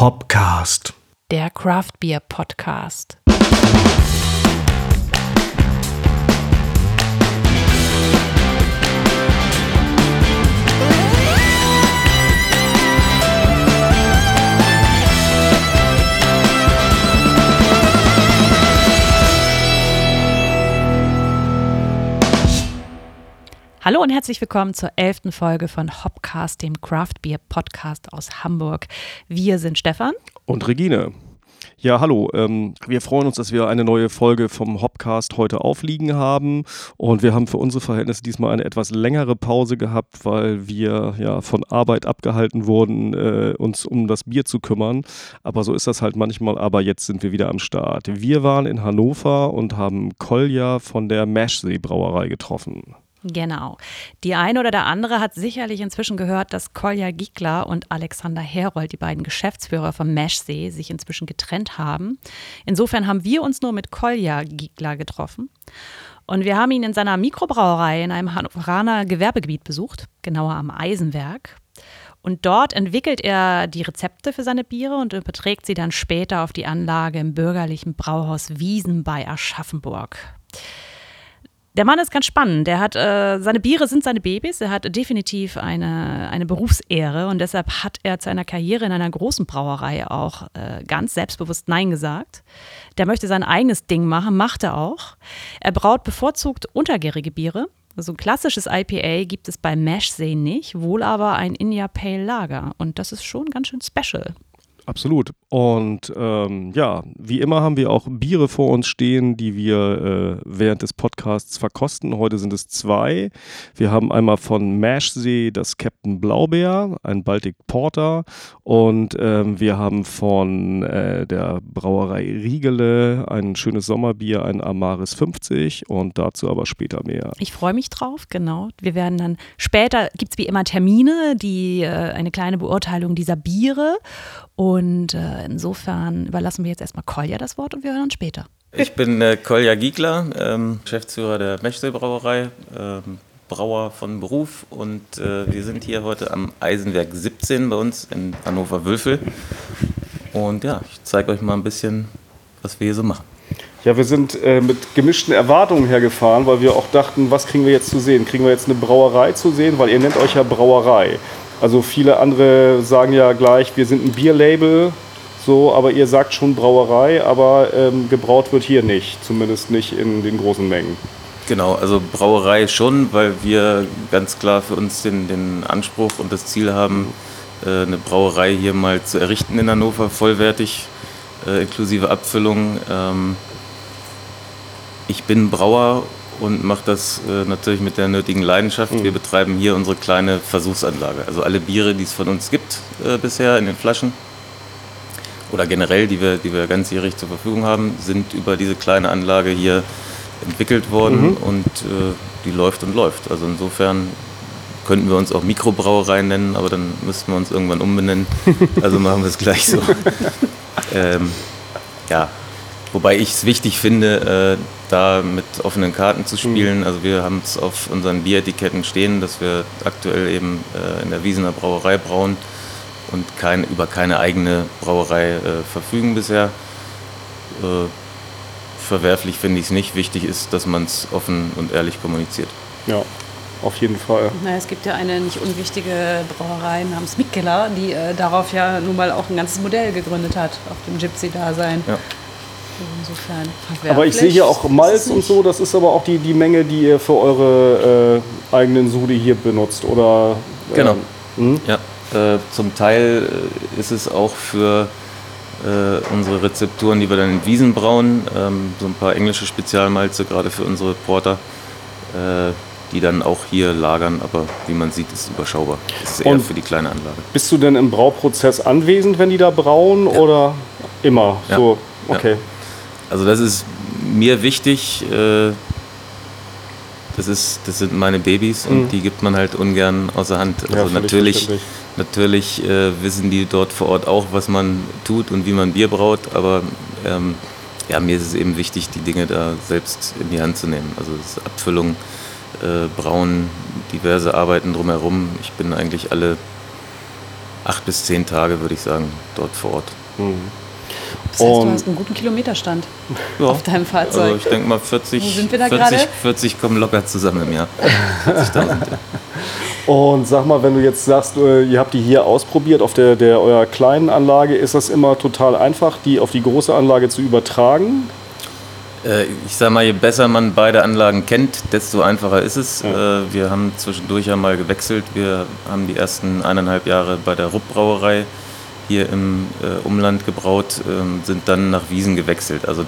Hopcast. Der Craft Beer Podcast. Hallo und herzlich willkommen zur elften Folge von Hopcast, dem Craft Beer Podcast aus Hamburg. Wir sind Stefan und Regine. Ja, hallo. Ähm, wir freuen uns, dass wir eine neue Folge vom Hopcast heute aufliegen haben. Und wir haben für unsere Verhältnisse diesmal eine etwas längere Pause gehabt, weil wir ja von Arbeit abgehalten wurden, äh, uns um das Bier zu kümmern. Aber so ist das halt manchmal. Aber jetzt sind wir wieder am Start. Wir waren in Hannover und haben Kolja von der Mashsee Brauerei getroffen. Genau. Die eine oder der andere hat sicherlich inzwischen gehört, dass Kolja Giegler und Alexander Herold, die beiden Geschäftsführer vom Meshsee, sich inzwischen getrennt haben. Insofern haben wir uns nur mit Kolja Giegler getroffen. Und wir haben ihn in seiner Mikrobrauerei in einem Hannoveraner Gewerbegebiet besucht, genauer am Eisenwerk. Und dort entwickelt er die Rezepte für seine Biere und überträgt sie dann später auf die Anlage im bürgerlichen Brauhaus Wiesen bei Aschaffenburg. Der Mann ist ganz spannend. Der hat, äh, seine Biere sind seine Babys. Er hat definitiv eine, eine Berufsehre und deshalb hat er zu einer Karriere in einer großen Brauerei auch äh, ganz selbstbewusst Nein gesagt. Der möchte sein eigenes Ding machen, macht er auch. Er braut bevorzugt untergärige Biere. So ein klassisches IPA gibt es bei Mashsee nicht, wohl aber ein India Pale Lager. Und das ist schon ganz schön special. Absolut. Und ähm, ja, wie immer haben wir auch Biere vor uns stehen, die wir äh, während des Podcasts verkosten. Heute sind es zwei. Wir haben einmal von Mashsee das Captain Blaubeer, ein Baltic Porter. Und ähm, wir haben von äh, der Brauerei Riegele ein schönes Sommerbier, ein Amaris 50. Und dazu aber später mehr. Ich freue mich drauf, genau. Wir werden dann später, gibt es wie immer Termine, die äh, eine kleine Beurteilung dieser Biere. Und äh, insofern überlassen wir jetzt erstmal Kolja das Wort und wir hören uns später. Ich bin äh, Kolja Giegler, ähm, Geschäftsführer der Mechsel Brauerei, ähm, Brauer von Beruf und äh, wir sind hier heute am Eisenwerk 17 bei uns in Hannover-Wülfel. Und ja, ich zeige euch mal ein bisschen, was wir hier so machen. Ja, wir sind äh, mit gemischten Erwartungen hergefahren, weil wir auch dachten, was kriegen wir jetzt zu sehen? Kriegen wir jetzt eine Brauerei zu sehen? Weil ihr nennt euch ja Brauerei. Also viele andere sagen ja gleich, wir sind ein Bierlabel, so, aber ihr sagt schon Brauerei, aber ähm, gebraut wird hier nicht, zumindest nicht in den großen Mengen. Genau, also Brauerei schon, weil wir ganz klar für uns den, den Anspruch und das Ziel haben, äh, eine Brauerei hier mal zu errichten in Hannover, vollwertig, äh, inklusive Abfüllung. Ähm, ich bin Brauer und mache das äh, natürlich mit der nötigen Leidenschaft. Mhm. Wir betreiben hier unsere kleine Versuchsanlage. Also alle Biere, die es von uns gibt äh, bisher in den Flaschen oder generell, die wir, die wir ganzjährig zur Verfügung haben, sind über diese kleine Anlage hier entwickelt worden mhm. und äh, die läuft und läuft. Also insofern könnten wir uns auch Mikrobrauerei nennen, aber dann müssten wir uns irgendwann umbenennen. Also machen wir es gleich so. ähm, ja, wobei ich es wichtig finde, äh, da mit offenen Karten zu spielen. Mhm. Also wir haben es auf unseren Bieretiketten stehen, dass wir aktuell eben äh, in der Wiesener Brauerei brauen und kein, über keine eigene Brauerei äh, verfügen bisher. Äh, verwerflich finde ich es nicht. Wichtig ist, dass man es offen und ehrlich kommuniziert. Ja, auf jeden Fall. Na, es gibt ja eine nicht unwichtige Brauerei namens Mikkeler, die äh, darauf ja nun mal auch ein ganzes Modell gegründet hat, auf dem Gypsy-Dasein. Ja. Insofern Aber ich sehe hier auch Malz und so, das ist aber auch die, die Menge, die ihr für eure äh, eigenen Sude hier benutzt, oder? Äh, genau. Hm? Ja, äh, zum Teil äh, ist es auch für äh, unsere Rezepturen, die wir dann in Wiesen brauen, ähm, so ein paar englische Spezialmalze, gerade für unsere Porter äh, die dann auch hier lagern, aber wie man sieht, ist es überschaubar. Das ist eher und für die kleine Anlage. Bist du denn im Brauprozess anwesend, wenn die da brauen ja. oder immer ja. so? Okay. Ja. Also das ist mir wichtig. Äh, das, ist, das sind meine Babys und mhm. die gibt man halt ungern außer Hand. Also ja, natürlich, natürlich äh, wissen die dort vor Ort auch, was man tut und wie man Bier braut, aber ähm, ja, mir ist es eben wichtig, die Dinge da selbst in die Hand zu nehmen. Also Abfüllung, äh, Brauen, diverse Arbeiten drumherum. Ich bin eigentlich alle acht bis zehn Tage, würde ich sagen, dort vor Ort. Mhm. Das heißt, du hast einen guten Kilometerstand ja. auf deinem Fahrzeug. Also ich denke mal 40, Wo sind wir da 40, 40 kommen locker zusammen im Jahr. 40.000. Und sag mal, wenn du jetzt sagst, äh, ihr habt die hier ausprobiert auf der, der eurer kleinen Anlage, ist das immer total einfach, die auf die große Anlage zu übertragen? Äh, ich sage mal, je besser man beide Anlagen kennt, desto einfacher ist es. Ja. Äh, wir haben zwischendurch ja mal gewechselt. Wir haben die ersten eineinhalb Jahre bei der Rupp Brauerei hier im äh, Umland gebraut, ähm, sind dann nach Wiesen gewechselt. Also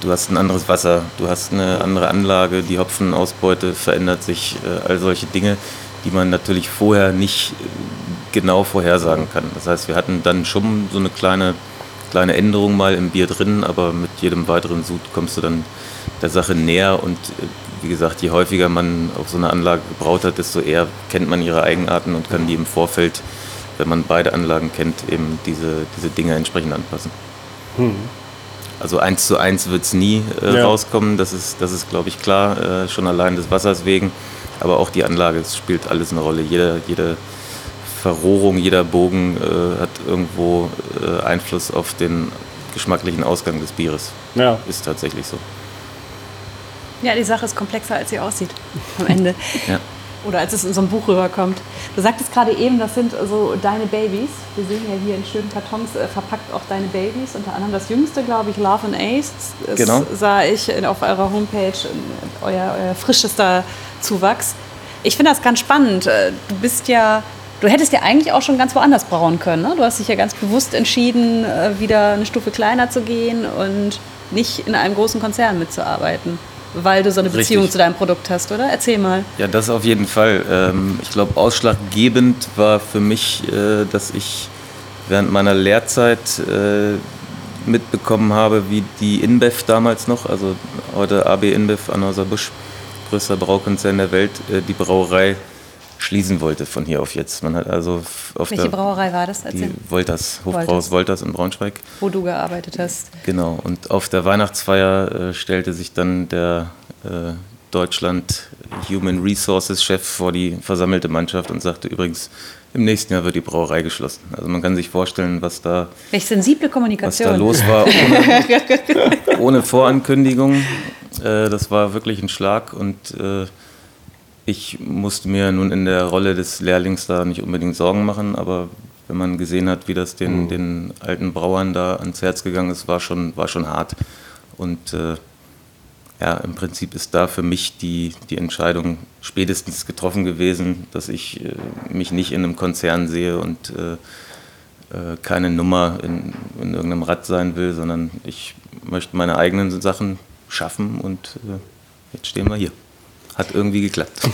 du hast ein anderes Wasser, du hast eine andere Anlage, die Hopfenausbeute verändert sich, all solche Dinge, die man natürlich vorher nicht genau vorhersagen kann. Das heißt, wir hatten dann schon so eine kleine kleine Änderung mal im Bier drin, aber mit jedem weiteren Sud kommst du dann der Sache näher und äh, wie gesagt, je häufiger man auf so eine Anlage gebraut hat, desto eher kennt man ihre Eigenarten und kann die im Vorfeld, wenn man beide Anlagen kennt, eben diese, diese Dinge entsprechend anpassen. Hm. Also eins zu eins wird es nie äh, ja. rauskommen, das ist, das ist glaube ich klar, äh, schon allein des Wassers wegen. Aber auch die Anlage, es spielt alles eine Rolle. Jede, jede Verrohrung, jeder Bogen äh, hat irgendwo äh, Einfluss auf den geschmacklichen Ausgang des Bieres. Ja. Ist tatsächlich so. Ja, die Sache ist komplexer, als sie aussieht am Ende. ja. Oder als es in so einem Buch rüberkommt. Du sagtest gerade eben, das sind so deine Babys. Wir sehen ja hier in schönen Kartons äh, verpackt auch deine Babys. Unter anderem das jüngste, glaube ich, Love and Ace. Das genau. sah ich auf eurer Homepage, euer, euer frischester Zuwachs. Ich finde das ganz spannend. Äh, du bist ja Du hättest ja eigentlich auch schon ganz woanders brauen können. Ne? Du hast dich ja ganz bewusst entschieden, äh, wieder eine Stufe kleiner zu gehen und nicht in einem großen Konzern mitzuarbeiten, weil du so eine Beziehung Richtig. zu deinem Produkt hast, oder? Erzähl mal. Ja, das auf jeden Fall. Ähm, ich glaube, ausschlaggebend war für mich, äh, dass ich während meiner Lehrzeit äh, mitbekommen habe, wie die InBev damals noch, also heute AB InBev, Anheuser Busch, größter Braukonzern der Welt, die Brauerei schließen wollte von hier auf jetzt. Man hat also auf Welche der, Brauerei war das? Die Wolters, Hofbrauhaus Wolters in Braunschweig. Wo du gearbeitet hast. Genau, und auf der Weihnachtsfeier äh, stellte sich dann der äh, Deutschland Human Resources Chef vor die versammelte Mannschaft und sagte übrigens, im nächsten Jahr wird die Brauerei geschlossen. Also man kann sich vorstellen, was da, Welche sensible Kommunikation. Was da los war, ohne, ohne Vorankündigung. Äh, das war wirklich ein Schlag und äh, ich musste mir nun in der Rolle des Lehrlings da nicht unbedingt Sorgen machen, aber wenn man gesehen hat, wie das den, mhm. den alten Brauern da ans Herz gegangen ist, war schon, war schon hart. Und äh, ja, im Prinzip ist da für mich die, die Entscheidung spätestens getroffen gewesen, dass ich äh, mich nicht in einem Konzern sehe und äh, äh keine Nummer in, in irgendeinem Rad sein will, sondern ich möchte meine eigenen Sachen schaffen und äh, jetzt stehen wir hier hat irgendwie geklappt.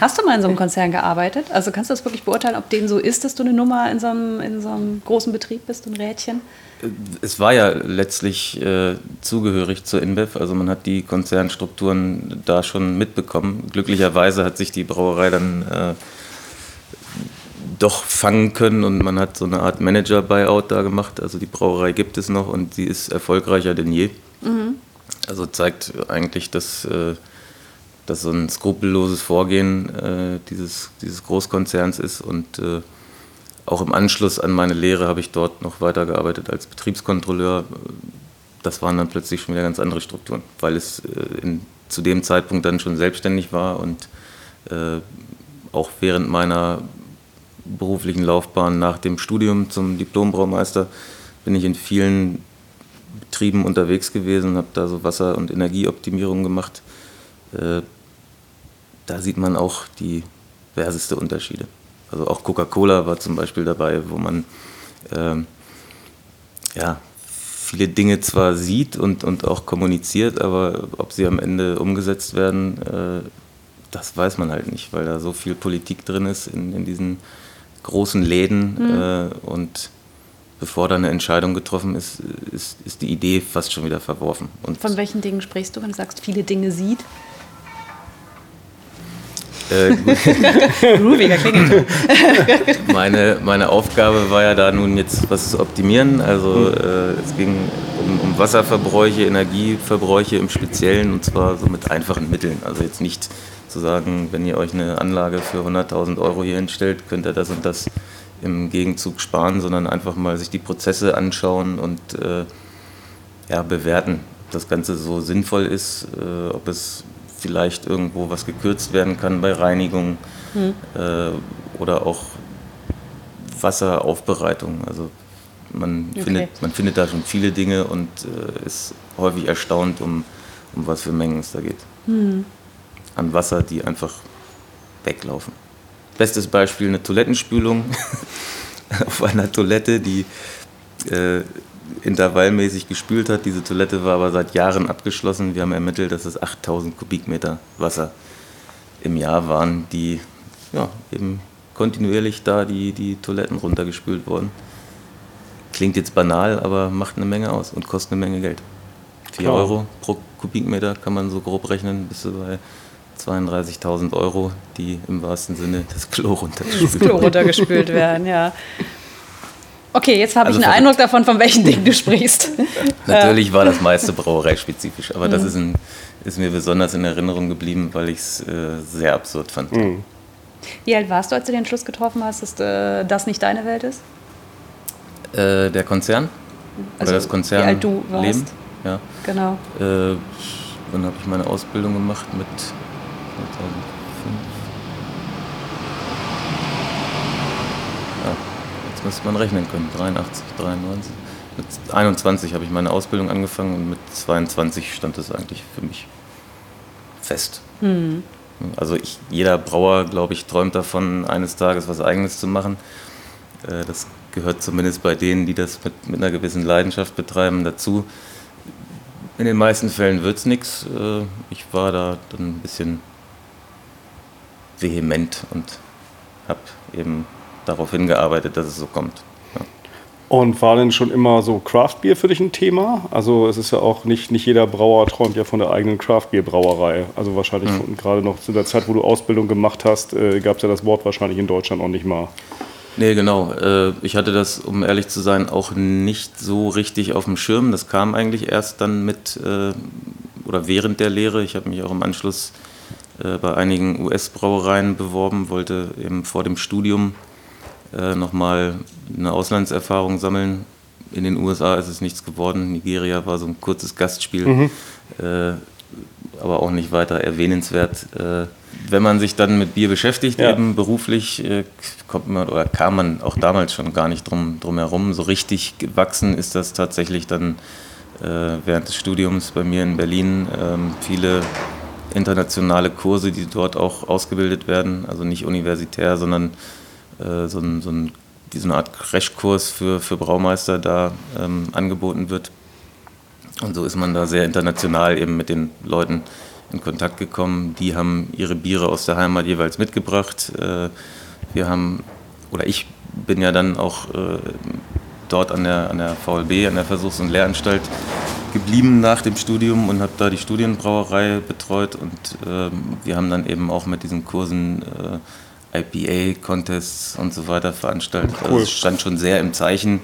Hast du mal in so einem Konzern gearbeitet? Also kannst du das wirklich beurteilen, ob dem so ist, dass du eine Nummer in so einem, in so einem großen Betrieb bist, ein Rädchen? Es war ja letztlich äh, zugehörig zur InBev, also man hat die Konzernstrukturen da schon mitbekommen. Glücklicherweise hat sich die Brauerei dann äh, doch fangen können und man hat so eine Art Manager-Buyout da gemacht. Also die Brauerei gibt es noch und sie ist erfolgreicher denn je. Mhm. Also zeigt eigentlich, dass äh, das so ein skrupelloses Vorgehen äh, dieses, dieses Großkonzerns ist. Und äh, auch im Anschluss an meine Lehre habe ich dort noch weitergearbeitet als Betriebskontrolleur. Das waren dann plötzlich schon wieder ganz andere Strukturen, weil es äh, in, zu dem Zeitpunkt dann schon selbstständig war und äh, auch während meiner beruflichen Laufbahn nach dem Studium zum Diplombraumeister bin ich in vielen Betrieben unterwegs gewesen, habe da so Wasser- und Energieoptimierung gemacht äh, da sieht man auch die diverseste Unterschiede. Also auch Coca-Cola war zum Beispiel dabei, wo man ähm, ja, viele Dinge zwar sieht und, und auch kommuniziert, aber ob sie am Ende umgesetzt werden, äh, das weiß man halt nicht, weil da so viel Politik drin ist in, in diesen großen Läden mhm. äh, und bevor da eine Entscheidung getroffen ist, ist, ist die Idee fast schon wieder verworfen. Und Von welchen Dingen sprichst du, wenn du sagst, viele Dinge sieht? Äh, meine, meine Aufgabe war ja da nun jetzt was zu optimieren. Also äh, es ging um, um, Wasserverbräuche, Energieverbräuche im Speziellen und zwar so mit einfachen Mitteln. Also jetzt nicht zu sagen, wenn ihr euch eine Anlage für 100.000 Euro hier hinstellt, könnt ihr das und das im Gegenzug sparen, sondern einfach mal sich die Prozesse anschauen und äh, ja, bewerten, ob das Ganze so sinnvoll ist, äh, ob es vielleicht irgendwo was gekürzt werden kann bei Reinigung hm. äh, oder auch Wasseraufbereitung. Also man, okay. findet, man findet da schon viele Dinge und äh, ist häufig erstaunt, um, um was für Mengen es da geht. Hm. An Wasser, die einfach weglaufen. Bestes Beispiel eine Toilettenspülung auf einer Toilette, die äh, intervallmäßig gespült hat. Diese Toilette war aber seit Jahren abgeschlossen. Wir haben ermittelt, dass es 8000 Kubikmeter Wasser im Jahr waren, die ja, eben kontinuierlich da die, die Toiletten runtergespült wurden. Klingt jetzt banal, aber macht eine Menge aus und kostet eine Menge Geld. 4 Euro pro Kubikmeter kann man so grob rechnen, bis bei 32.000 Euro, die im wahrsten Sinne das Klo runtergespült, das Klo runtergespült werden. Ja. Okay, jetzt habe also ich einen Eindruck davon, von welchen Dingen du sprichst. Natürlich war das meiste brauereispezifisch, aber mhm. das ist, ein, ist, mir besonders in Erinnerung geblieben, weil ich es äh, sehr absurd fand. Mhm. Wie alt warst du, als du den Schluss getroffen hast, dass äh, das nicht deine Welt ist? Äh, der Konzern? Also, Oder das Konzern wie alt du warst? Leben? Ja. Genau. Äh, dann habe ich meine Ausbildung gemacht mit 2005. Ja, jetzt müsste man rechnen können. 83, 93. Mit 21 habe ich meine Ausbildung angefangen und mit 22 stand das eigentlich für mich fest. Mhm. Also ich, jeder Brauer, glaube ich, träumt davon, eines Tages was Eigenes zu machen. Äh, das gehört zumindest bei denen, die das mit, mit einer gewissen Leidenschaft betreiben, dazu. In den meisten Fällen wird es nichts. Äh, ich war da dann ein bisschen vehement und habe eben darauf hingearbeitet, dass es so kommt. Und war denn schon immer so Craft Beer für dich ein Thema? Also es ist ja auch nicht, nicht jeder Brauer träumt ja von der eigenen Craft Beer Brauerei. Also wahrscheinlich mhm. gerade noch zu der Zeit, wo du Ausbildung gemacht hast, äh, gab es ja das Wort wahrscheinlich in Deutschland noch nicht mal. Nee, genau. Äh, ich hatte das, um ehrlich zu sein, auch nicht so richtig auf dem Schirm. Das kam eigentlich erst dann mit äh, oder während der Lehre. Ich habe mich auch im Anschluss äh, bei einigen US-Brauereien beworben, wollte eben vor dem Studium äh, nochmal eine Auslandserfahrung sammeln. In den USA ist es nichts geworden. Nigeria war so ein kurzes Gastspiel, mhm. äh, aber auch nicht weiter erwähnenswert. Äh, wenn man sich dann mit Bier beschäftigt, ja. eben beruflich, äh, kommt man oder kam man auch damals schon gar nicht drum, drum herum. So richtig gewachsen ist das tatsächlich dann äh, während des Studiums bei mir in Berlin. Ähm, viele internationale Kurse, die dort auch ausgebildet werden, also nicht universitär, sondern äh, so, ein, so, ein, so eine Art Crashkurs für, für Braumeister da ähm, angeboten wird. Und so ist man da sehr international eben mit den Leuten in Kontakt gekommen. Die haben ihre Biere aus der Heimat jeweils mitgebracht. Äh, wir haben, oder ich bin ja dann auch äh, dort an der, an der VLB, an der Versuchs- und Lehranstalt geblieben nach dem Studium und habe da die Studienbrauerei betreut und äh, wir haben dann eben auch mit diesen Kursen äh, IPA-Contests und so weiter veranstaltet. Cool. Also es stand schon sehr im Zeichen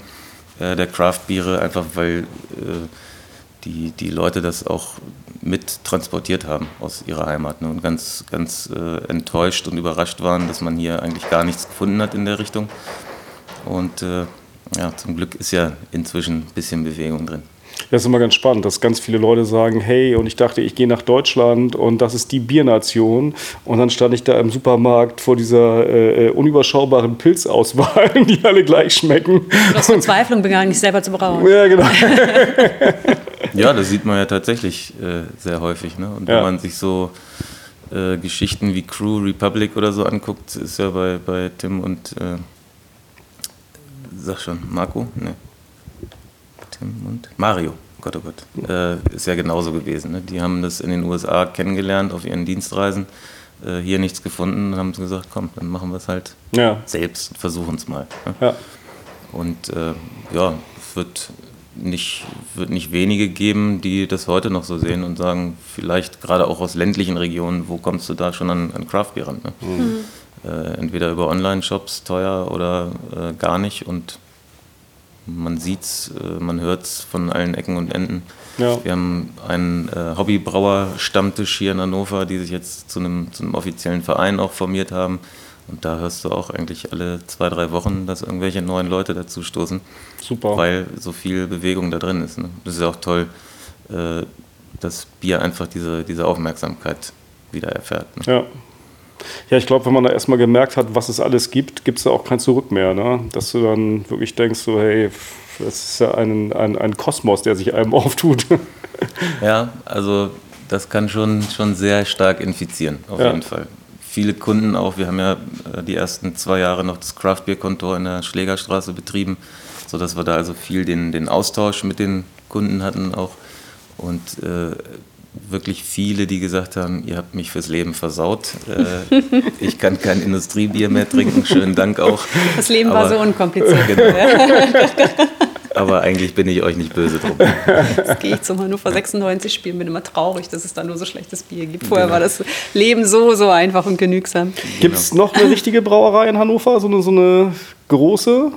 äh, der Craft-Biere, einfach weil äh, die, die Leute das auch mit transportiert haben aus ihrer Heimat ne, und ganz, ganz äh, enttäuscht und überrascht waren, dass man hier eigentlich gar nichts gefunden hat in der Richtung. Und äh, ja, zum Glück ist ja inzwischen ein bisschen Bewegung drin. Das ist immer ganz spannend, dass ganz viele Leute sagen, hey, und ich dachte, ich gehe nach Deutschland und das ist die Biernation. Und dann stand ich da im Supermarkt vor dieser äh, äh unüberschaubaren Pilzauswahl, die alle gleich schmecken. Du hast Verzweiflung begangen, dich selber zu brauen. Ja, genau. ja, das sieht man ja tatsächlich äh, sehr häufig. Ne? Und wenn ja. man sich so äh, Geschichten wie Crew Republic oder so anguckt, ist ja bei, bei Tim und, äh, sag schon, Marco? Nee. Tim und Mario, oh Gott, oh Gott, äh, ist ja genauso gewesen. Ne? Die haben das in den USA kennengelernt auf ihren Dienstreisen, äh, hier nichts gefunden und haben gesagt, komm, dann machen wir es halt ja. selbst und versuchen es mal. Ne? Ja. Und äh, ja, es wird nicht, wird nicht wenige geben, die das heute noch so sehen und sagen, vielleicht gerade auch aus ländlichen Regionen, wo kommst du da schon an, an Craftbeer ran? Ne? Mhm. Äh, entweder über Online-Shops teuer oder äh, gar nicht und man sieht es, äh, man hört es von allen Ecken und Enden. Ja. Wir haben einen äh, Hobbybrauer-Stammtisch hier in Hannover, die sich jetzt zu einem, zu einem offiziellen Verein auch formiert haben, Und da hörst du auch eigentlich alle zwei, drei Wochen, dass irgendwelche neuen Leute dazu stoßen. Super. Weil so viel Bewegung da drin ist. Ne? Das ist auch toll, äh, dass Bier einfach diese, diese Aufmerksamkeit wieder erfährt. Ne? Ja. Ja, ich glaube, wenn man da erstmal gemerkt hat, was es alles gibt, gibt es da auch kein Zurück mehr. Ne? Dass du dann wirklich denkst, so, hey, das ist ja ein, ein, ein Kosmos, der sich einem auftut. Ja, also das kann schon, schon sehr stark infizieren, auf ja. jeden Fall. Viele Kunden auch, wir haben ja äh, die ersten zwei Jahre noch das Craft Beer Kontor in der Schlägerstraße betrieben, sodass wir da also viel den, den Austausch mit den Kunden hatten auch. Und äh, wirklich viele, die gesagt haben, ihr habt mich fürs Leben versaut. Äh, ich kann kein Industriebier mehr trinken. Schönen Dank auch. Das Leben Aber, war so unkompliziert. Genau. Aber eigentlich bin ich euch nicht böse drum. Jetzt gehe ich zum Hannover 96 spielen, bin immer traurig, dass es da nur so schlechtes Bier gibt. Vorher genau. war das Leben so, so einfach und genügsam. Gibt es noch eine richtige Brauerei in Hannover? So eine, so eine große?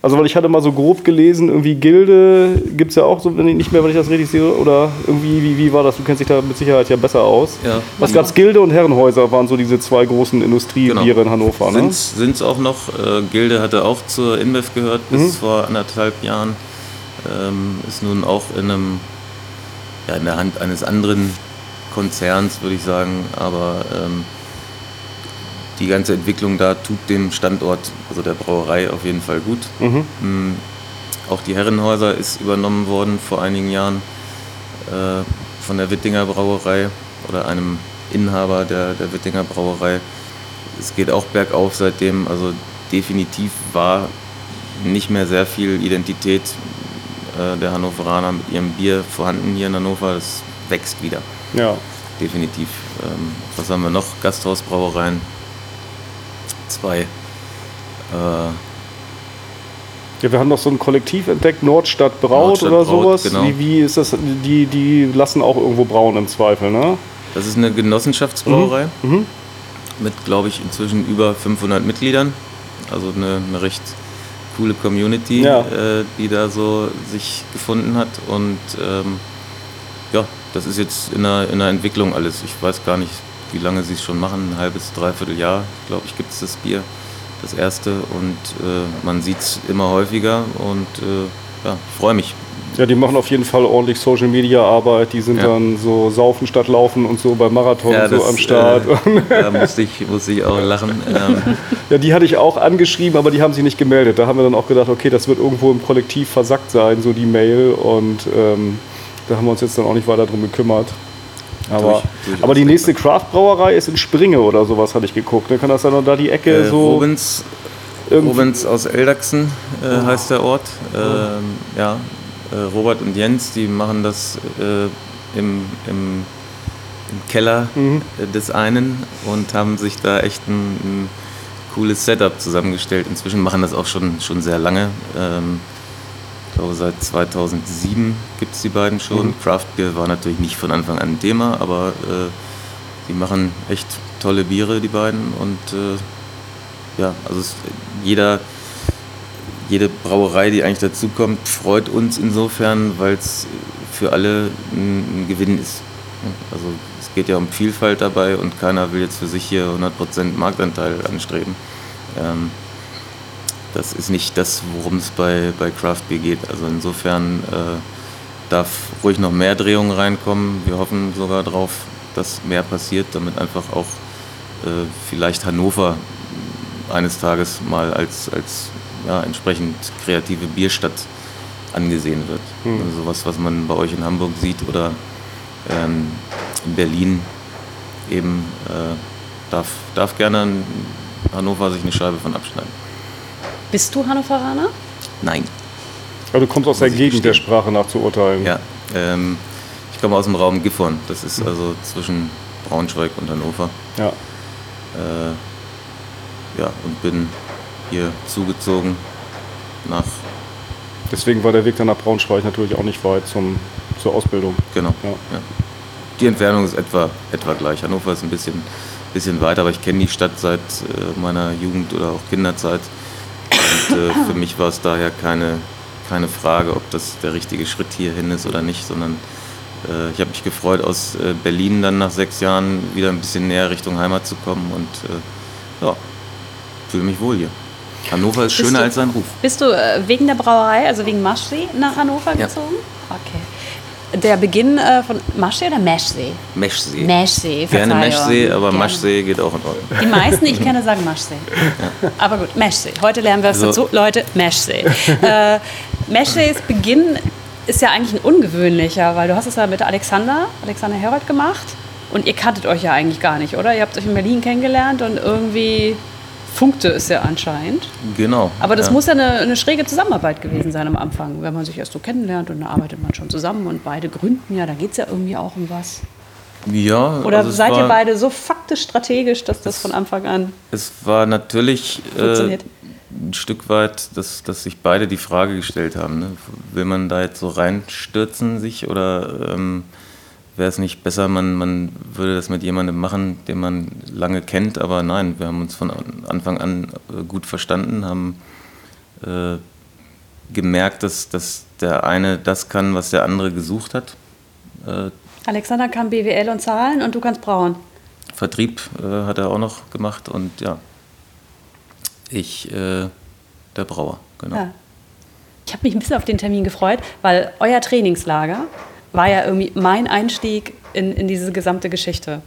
Also, weil ich hatte mal so grob gelesen, irgendwie Gilde gibt es ja auch so, wenn ich nicht mehr, wenn ich das richtig sehe, oder irgendwie, wie, wie war das? Du kennst dich da mit Sicherheit ja besser aus. Ja. Was gab es? Gilde und Herrenhäuser waren so diese zwei großen Industriebiere genau. in Hannover, ne? Sind es auch noch. Äh, Gilde hatte auch zur InBev gehört bis mhm. vor anderthalb Jahren. Ähm, ist nun auch in, einem, ja, in der Hand eines anderen Konzerns, würde ich sagen. Aber ähm, die ganze Entwicklung da tut dem Standort, also der Brauerei, auf jeden Fall gut. Mhm. Mm, auch die Herrenhäuser ist übernommen worden vor einigen Jahren äh, von der Wittinger Brauerei oder einem Inhaber der, der Wittinger Brauerei. Es geht auch bergauf seitdem, also definitiv war nicht mehr sehr viel Identität äh, der Hannoveraner mit ihrem Bier vorhanden hier in Hannover. Das wächst wieder. Ja. Definitiv. Ähm, was haben wir noch? Gasthausbrauereien zwei. Äh ja, wir haben noch so ein Kollektiv entdeckt, Nordstadt Braut Nordstadt oder Braut, sowas. Genau. Wie, wie ist das? Die, die lassen auch irgendwo brauen im Zweifel, ne? Das ist eine Genossenschaftsbrauerei mhm. Mhm. mit, glaube ich, inzwischen über 500 Mitgliedern. Also eine, eine recht coole Community, ja. äh, die da so sich gefunden hat. Und ähm, ja, das ist jetzt in der, in der Entwicklung alles. Ich weiß gar nicht, wie lange sie es schon machen, ein halbes, dreiviertel Jahr, glaube ich, gibt es das Bier, das erste. Und äh, man sieht es immer häufiger und äh, ja, ich freue mich. Ja, die machen auf jeden Fall ordentlich Social Media Arbeit. Die sind ja. dann so saufen statt laufen und so beim Marathon ja, so das, am Start. Äh, da musste ich, musste ich auch lachen. Ähm. Ja, die hatte ich auch angeschrieben, aber die haben sich nicht gemeldet. Da haben wir dann auch gedacht, okay, das wird irgendwo im Kollektiv versackt sein, so die Mail. Und ähm, da haben wir uns jetzt dann auch nicht weiter drum gekümmert. Aber, durch, durch aber die nächste Craft-Brauerei ist in Springe oder sowas, hatte ich geguckt. Dann kann das dann noch da die Ecke äh, so. Rubens, Rubens aus Eldachsen äh, oh. heißt der Ort. Äh, ja, äh, Robert und Jens, die machen das äh, im, im, im, Keller mhm. des einen und haben sich da echt ein, ein, cooles Setup zusammengestellt. Inzwischen machen das auch schon, schon sehr lange. Ähm, glaube, seit 2007 gibt es die beiden schon. Mhm. Craft Beer war natürlich nicht von Anfang an ein Thema, aber äh, die machen echt tolle Biere, die beiden. Und äh, ja, also es, jeder, jede Brauerei, die eigentlich dazukommt, freut uns insofern, weil es für alle ein, ein Gewinn ist. Also es geht ja um Vielfalt dabei und keiner will jetzt für sich hier 100% Marktanteil anstreben. Ähm, das ist nicht das, worum es bei, bei Craft Beer geht. Also insofern äh, darf ruhig noch mehr Drehungen reinkommen. Wir hoffen sogar darauf, dass mehr passiert, damit einfach auch äh, vielleicht Hannover eines Tages mal als, als ja, entsprechend kreative Bierstadt angesehen wird. Mhm. Also sowas, was man bei euch in Hamburg sieht oder ähm, in Berlin eben äh, darf, darf gerne Hannover sich eine Scheibe von abschneiden. Bist du Hannoveraner? Nein. Aber du kommst aus der Gegend der Sprache nach zu urteilen. Ja, ähm, ich komme aus dem Raum Gifhorn. Das ist also zwischen Braunschweig und Hannover. Ja. Äh, ja, und bin hier zugezogen nach. Deswegen war der Weg dann nach Braunschweig natürlich auch nicht weit zum, zur Ausbildung. Genau. Ja. Ja. Die Entfernung ist etwa, etwa gleich. Hannover ist ein bisschen, bisschen weiter, aber ich kenne die Stadt seit äh, meiner Jugend oder auch Kinderzeit. Und äh, für mich war es daher keine, keine Frage, ob das der richtige Schritt hierhin ist oder nicht, sondern äh, ich habe mich gefreut, aus äh, Berlin dann nach sechs Jahren wieder ein bisschen näher Richtung Heimat zu kommen und äh, ja, fühle mich wohl hier. Hannover ist Bist schöner du- als sein Ruf. Bist du äh, wegen der Brauerei, also wegen Maschsee, nach Hannover Ja. gezogen? Okay. Der Beginn äh, von Maschsee oder Meschsee? Meschsee. Meschsee, Gerne. Meschsee, aber Gerne. Maschsee geht auch in Ordnung. Die meisten, die ich kenne, sagen Maschsee. Aber gut, Meschsee. Heute lernen wir es Also- dazu. Leute, Meschsee. äh, Meschsees Beginn ist ja eigentlich ein ungewöhnlicher, weil du hast es ja mit Alexander, Alexander Herold gemacht und ihr kanntet euch ja eigentlich gar nicht, oder? Ihr habt euch in Berlin kennengelernt und irgendwie funkte es ja anscheinend. Genau. Aber das ja. muss ja eine, eine schräge Zusammenarbeit gewesen sein am Anfang, wenn man sich erst so kennenlernt und dann arbeitet man schon zusammen und beide gründen ja, da geht es ja irgendwie auch um was. Ja, Oder also seid ihr beide so faktisch strategisch, dass das von Anfang an Es war natürlich äh, ein Stück weit, dass, dass sich beide die Frage gestellt haben. Ne? Will man da jetzt so reinstürzen sich oder ähm, wäre es nicht besser, man, man würde das mit jemandem machen, den man lange kennt? Aber nein, wir haben uns von Anfang an äh, gut verstanden, haben äh, gemerkt, dass, dass der eine das kann, was der andere gesucht hat. Äh, Alexander kann BWL und Zahlen und du kannst brauen. Vertrieb äh, hat er auch noch gemacht und ja, ich äh, der Brauer, genau. Ja. Ich habe mich ein bisschen auf den Termin gefreut, weil euer Trainingslager war ja irgendwie mein Einstieg in, in diese gesamte Geschichte.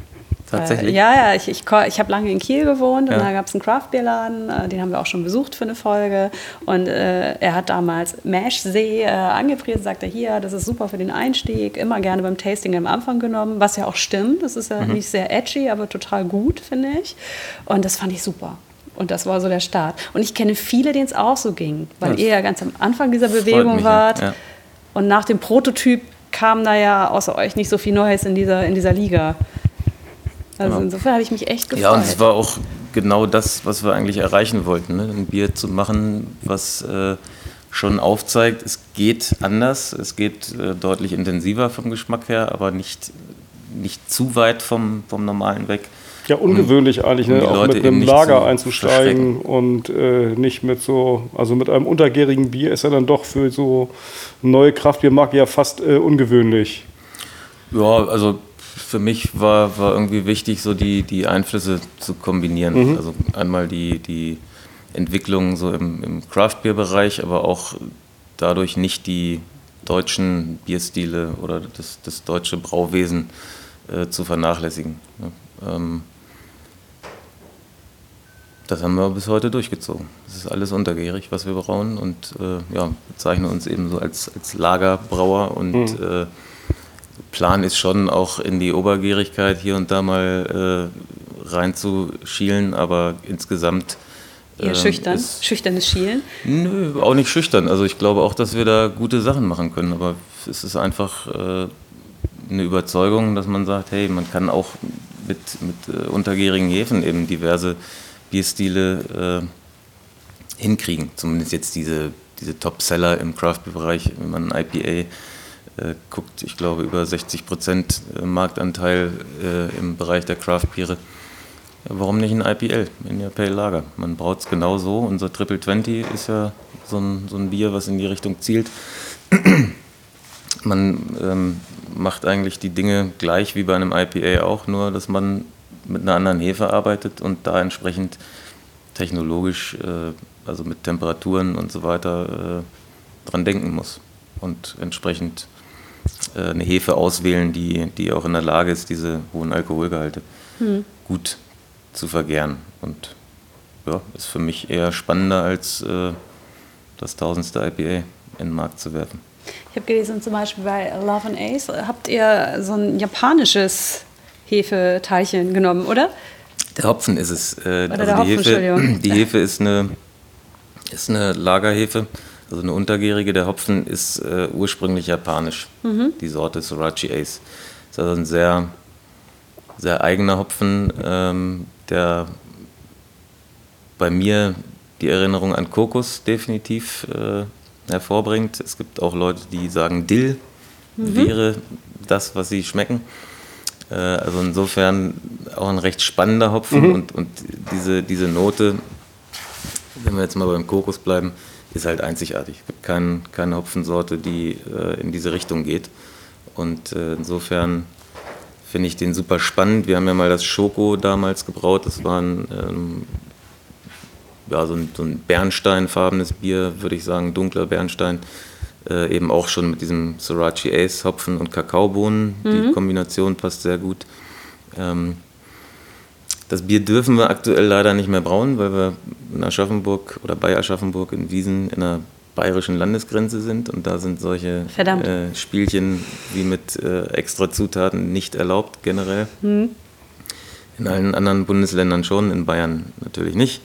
Tatsächlich? Äh, ja, ja, ich, ich, ich habe lange in Kiel gewohnt und Ja. da gab es einen Craftbeerladen, äh, den haben wir auch schon besucht für eine Folge. Und äh, er hat damals Mashsee äh, angepriesen, sagte, hier, das ist super für den Einstieg, immer gerne beim Tasting am Anfang genommen, was ja auch stimmt. Das ist ja Mhm. nicht sehr edgy, aber total gut, finde ich. Und das fand ich super. Und das war so der Start. Und ich kenne viele, denen es auch so ging, weil Ja, ihr ja ganz am Anfang dieser Bewegung mich, wart. Ja. Und nach dem Prototyp kam da ja außer euch nicht so viel Neues in dieser, in dieser Liga. Also Genau. insofern habe ich mich echt gefreut. Ja, und es war auch genau das, was wir eigentlich erreichen wollten. Ne? Ein Bier zu machen, was äh, schon aufzeigt, es geht anders, es geht äh, deutlich intensiver vom Geschmack her, aber nicht, nicht zu weit vom, vom Normalen weg. Ja, ungewöhnlich eigentlich, um ne? auch Leute mit einem Lager zu einzusteigen und äh, nicht mit so, also mit einem untergärigen Bier ist ja dann doch für so neue Kraftbiermarke ja fast äh, ungewöhnlich. Ja, also für mich war, war irgendwie wichtig, so die, die Einflüsse zu kombinieren. Also einmal die, die Entwicklung so im, im Craft-Bier-Bereich, aber auch dadurch nicht die deutschen Bierstile oder das, das deutsche Brauwesen äh, zu vernachlässigen. Ne? Ähm, das haben wir bis heute durchgezogen. Das ist alles untergärig, was wir brauen und äh, ja, bezeichnen uns eben so als, als Lagerbrauer und äh, Plan ist schon auch in die Obergärigkeit hier und da mal äh, reinzuschielen, aber insgesamt. Eher ähm, schüchtern, ist- schüchternes Schielen. Nö, auch nicht schüchtern. Also ich glaube auch, dass wir da gute Sachen machen können, aber es ist einfach äh, eine Überzeugung, dass man sagt, hey, man kann auch mit, mit äh, untergärigen Hefen eben diverse Bierstile äh, hinkriegen. Zumindest jetzt diese, diese Top-Seller im Craft-Bereich, wenn man ein IPA äh, guckt, ich glaube über 60 Prozent Marktanteil äh, im Bereich der Craft-Biere. Ja, warum nicht ein IPL in der Pale Lager? Man braut es genau so. Unser Triple 20 ist ja so ein, so ein Bier, was in die Richtung zielt. Man ähm, macht eigentlich die Dinge gleich wie bei einem IPA auch, nur dass man mit einer anderen Hefe arbeitet und da entsprechend technologisch, äh, also mit Temperaturen und so weiter, äh, dran denken muss. Und entsprechend äh, eine Hefe auswählen, die, die auch in der Lage ist, diese hohen Alkoholgehalte gut zu vergären. Und ja, ist für mich eher spannender, als äh, das tausendste IPA in den Markt zu werfen. Ich habe gelesen, zum Beispiel bei Love and Ace habt ihr so ein japanisches Hefeteilchen genommen, oder? Der Hopfen ist es. Äh, Oder der Hopfen, die, Hefe, Entschuldigung. die Hefe ist eine, ist eine Lagerhefe, also eine untergärige. Der Hopfen ist äh, ursprünglich japanisch. Mhm. Die Sorte Sorachi Ace. Ist also ein sehr, sehr eigener Hopfen, ähm, der bei mir die Erinnerung an Kokos definitiv äh, hervorbringt. Es gibt auch Leute, die sagen, Dill Mhm. wäre das, was sie schmecken. Äh, Also insofern auch ein recht spannender Hopfen und, und diese, diese Note, wenn wir jetzt mal beim Kokos bleiben, ist halt einzigartig. Es gibt kein, keine Hopfensorte, die äh, in diese Richtung geht. Und äh, insofern finde ich den super spannend. Wir haben ja mal das Schoko damals gebraut. Das war ein ähm, ja, so, ein, so ein Bernsteinfarbenes Bier, würde ich sagen, dunkler Bernstein. Äh, eben auch schon mit diesem Sorachi Ace Hopfen und Kakaobohnen. Mhm. Die Kombination passt sehr gut. Ähm, das Bier dürfen wir aktuell leider nicht mehr brauen, weil wir in Aschaffenburg oder bei Aschaffenburg in Wiesen in der bayerischen Landesgrenze sind und da sind solche äh, Spielchen wie mit äh, extra Zutaten nicht erlaubt generell. Mhm. In allen anderen Bundesländern schon, in Bayern natürlich nicht,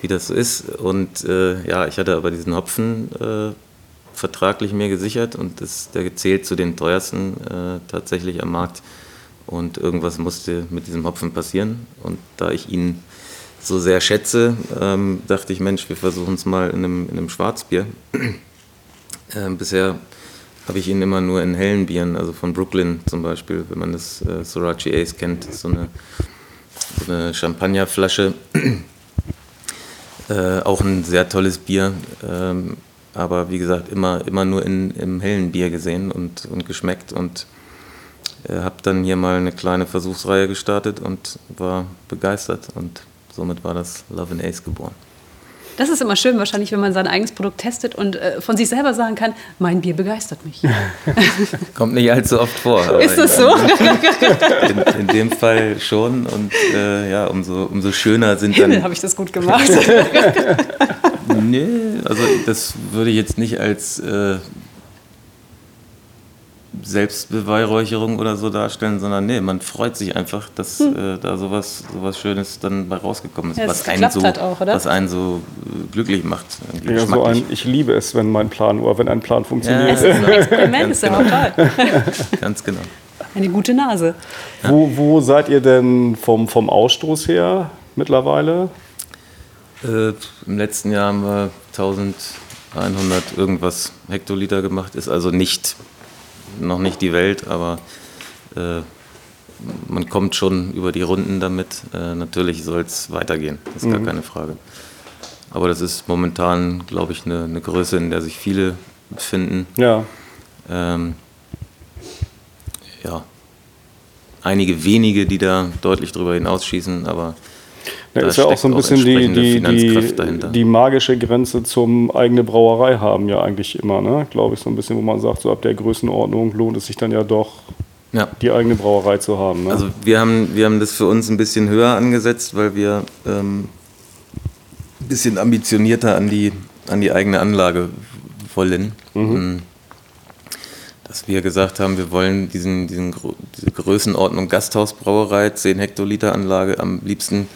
wie das so ist. Und äh, ja, ich hatte aber diesen Hopfen äh, vertraglich mir gesichert und das, der gezählt zu den teuersten äh, tatsächlich am Markt. Und irgendwas musste mit diesem Hopfen passieren. Und da ich ihn so sehr schätze, ähm, dachte ich, Mensch, wir versuchen es mal in einem, in einem Schwarzbier. Ähm, bisher habe ich ihn immer nur in hellen Bieren, also von Brooklyn zum Beispiel, wenn man das äh, Sorachi Ace kennt, so eine, so eine Champagnerflasche. äh, auch ein sehr tolles Bier, ähm, aber wie gesagt, immer, immer nur in, im hellen Bier gesehen und, und geschmeckt und äh, habe dann hier mal eine kleine Versuchsreihe gestartet und war begeistert und somit war das Love and Ace geboren. Das ist immer schön, wahrscheinlich, wenn man sein eigenes Produkt testet und äh, von sich selber sagen kann, mein Bier begeistert mich. Kommt nicht allzu oft vor. Ist das so? In, in, dem Fall schon und äh, ja, umso, umso schöner sind Himmel, dann... habe ich das gut gemacht. Nee, also das würde ich jetzt nicht als... Äh, Selbstbeweihräucherung oder so darstellen, sondern nee, man freut sich einfach, dass hm. äh, da sowas, sowas Schönes dann bei rausgekommen ist, ja, was, einen so, auch, was einen so äh, glücklich macht. Ja, so ein, ich liebe es, wenn mein Plan oder wenn ein Plan funktioniert. Ja, es ist ein Experiment, ist ja genau. toll. Ganz genau. Eine gute Nase. Wo, wo seid ihr denn vom, vom Ausstoß her mittlerweile? Äh, Im letzten Jahr haben wir 1100 irgendwas Hektoliter gemacht, ist also nicht noch nicht die Welt, aber äh, man kommt schon über die Runden damit. Äh, natürlich soll es weitergehen, das ist mhm. gar keine Frage. Aber das ist momentan, glaube ich, eine, eine, Größe, in der sich viele befinden. Ja. Ähm, ja. Einige wenige, die da deutlich drüber hinausschießen, aber da, da ist ja auch so ein bisschen die, die, die, die, magische Grenze zum eigene Brauerei haben ja eigentlich immer, ne? glaube ich, so ein bisschen, wo man sagt, so ab der Größenordnung lohnt es sich dann ja doch, ja. die eigene Brauerei zu haben. Ne? Also wir haben, wir haben das für uns ein bisschen höher angesetzt, weil wir ähm, ein bisschen ambitionierter an die, an die eigene Anlage wollen. Mhm. Ähm, dass wir gesagt haben, wir wollen diesen, diesen, diese Größenordnung Gasthausbrauerei, 10 Hektoliter Anlage am liebsten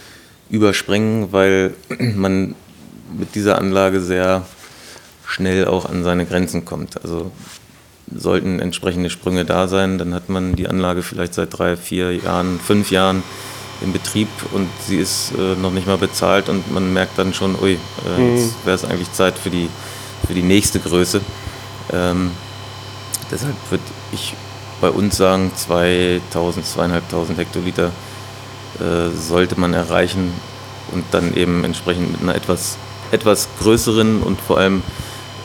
überspringen, weil man mit dieser Anlage sehr schnell auch an seine Grenzen kommt. Also sollten entsprechende Sprünge da sein, dann hat man die Anlage vielleicht seit drei, vier Jahren, fünf Jahren in Betrieb und sie ist äh, noch nicht mal bezahlt und man merkt dann schon, ui, äh, mhm. jetzt wäre es eigentlich Zeit für die, für die nächste Größe. Ähm, deshalb würde ich bei uns sagen, 2000, 2500 Hektoliter äh, sollte man erreichen und dann eben entsprechend mit einer etwas, etwas größeren und vor allem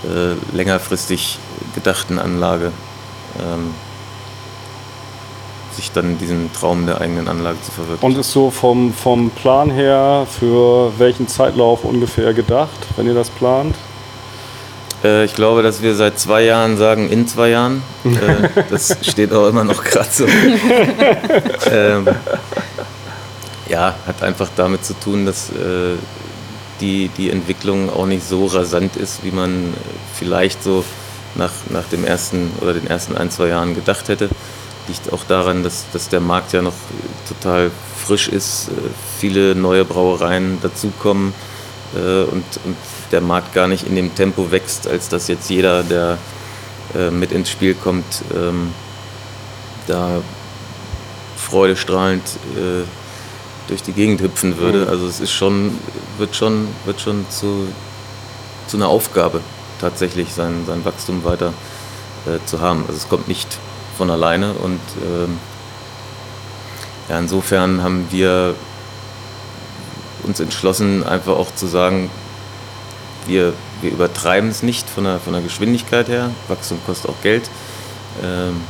äh, längerfristig gedachten Anlage ähm, sich dann diesen Traum der eigenen Anlage zu verwirklichen. Und ist so vom, vom Plan her für welchen Zeitlauf ungefähr gedacht, wenn ihr das plant? Äh, ich glaube, dass wir seit zwei Jahren sagen, in zwei Jahren. Äh, das steht auch immer noch gerade so. ähm, ja, hat einfach damit zu tun, dass äh, die, die Entwicklung auch nicht so rasant ist, wie man vielleicht so nach, nach dem ersten oder den ersten ein, zwei Jahren gedacht hätte. Liegt auch daran, dass, dass der Markt ja noch total frisch ist, äh, viele neue Brauereien dazukommen äh, und, und der Markt gar nicht in dem Tempo wächst, als dass jetzt jeder, der äh, mit ins Spiel kommt, ähm, da freudestrahlend äh, durch die Gegend hüpfen würde. Mhm. Also es ist schon, wird schon, wird schon zu, zu einer Aufgabe, tatsächlich sein, sein Wachstum weiter äh, zu haben. Also es kommt nicht von alleine und ähm, ja, insofern haben wir uns entschlossen, einfach auch zu sagen, wir, wir übertreiben es nicht von der, von der Geschwindigkeit her. Wachstum kostet auch Geld. Ähm,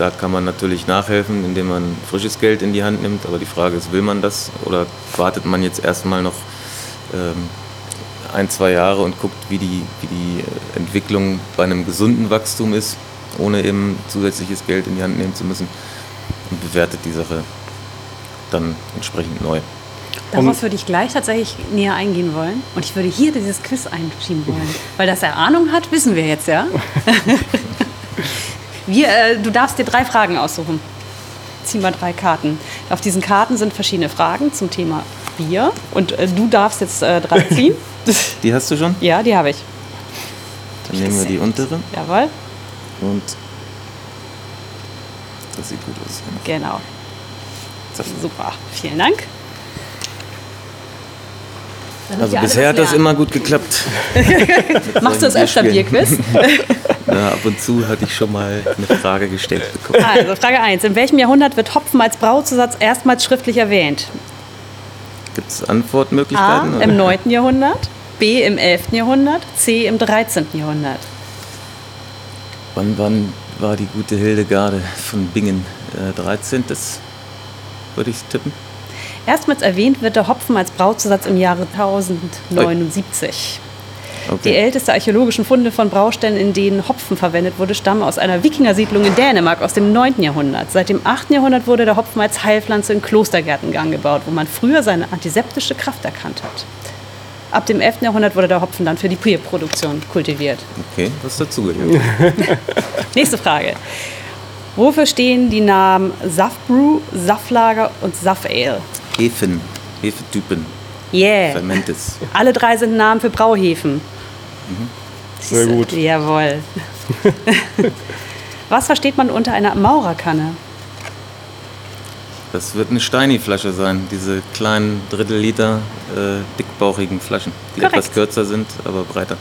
da kann man natürlich nachhelfen, indem man frisches Geld in die Hand nimmt, aber die Frage ist, will man das oder wartet man jetzt erstmal noch ähm, ein, zwei Jahre und guckt, wie die, wie die Entwicklung bei einem gesunden Wachstum ist, ohne eben zusätzliches Geld in die Hand nehmen zu müssen und bewertet die Sache dann entsprechend neu. Darauf würde ich gleich tatsächlich näher eingehen wollen. Und ich würde hier dieses Quiz einschieben wollen. Weil das er Ahnung hat, wissen wir jetzt, ja? wir, äh, du darfst dir drei Fragen aussuchen. Zieh mal drei Karten. Auf diesen Karten sind verschiedene Fragen zum Thema Bier. Und äh, du darfst jetzt äh, drei ziehen. Die hast du schon? Ja, die habe ich. Dann nehmen wir die untere. Jawohl. Und das sieht gut aus. Genau. Super. Vielen Dank. Also bisher hat das immer gut geklappt. Machst du das öfter Bierquiz? ja, ab und zu hatte ich schon mal eine Frage gestellt bekommen. Also Frage 1. In welchem Jahrhundert wird Hopfen als Brauzusatz erstmals schriftlich erwähnt? Gibt es Antwortmöglichkeiten? A. Oder? Im 9. Jahrhundert, B. im 11. Jahrhundert, C. im 13. Jahrhundert. Wann, wann war die gute Hildegarde von Bingen? Äh, 13. Das würde ich tippen. Erstmals erwähnt wird der Hopfen als Brauzusatz im Jahre 1079. Okay. Die älteste archäologischen Funde von Braustellen, in denen Hopfen verwendet wurde, stammen aus einer Wikingersiedlung in Dänemark aus dem 9. Jahrhundert. Seit dem 8. Jahrhundert wurde der Hopfen als Heilpflanze in Klostergärten angebaut, wo man früher seine antiseptische Kraft erkannt hat. Ab dem 11. Jahrhundert wurde der Hopfen dann für die Bierproduktion kultiviert. Okay, was dazugehört. Nächste Frage. Wofür stehen die Namen Saftbrew, Saftlager und Saftale? Hefen, Hefetypen. Yeah. Fermentes. Alle drei sind Namen für Brauhefen. Mhm. Sehr gut. Jawohl. Was versteht man unter einer Maurerkanne? Das wird eine Steini-Flasche sein, diese kleinen Drittel-Liter äh, dickbauchigen Flaschen, die Korrekt. etwas kürzer sind, aber breiter.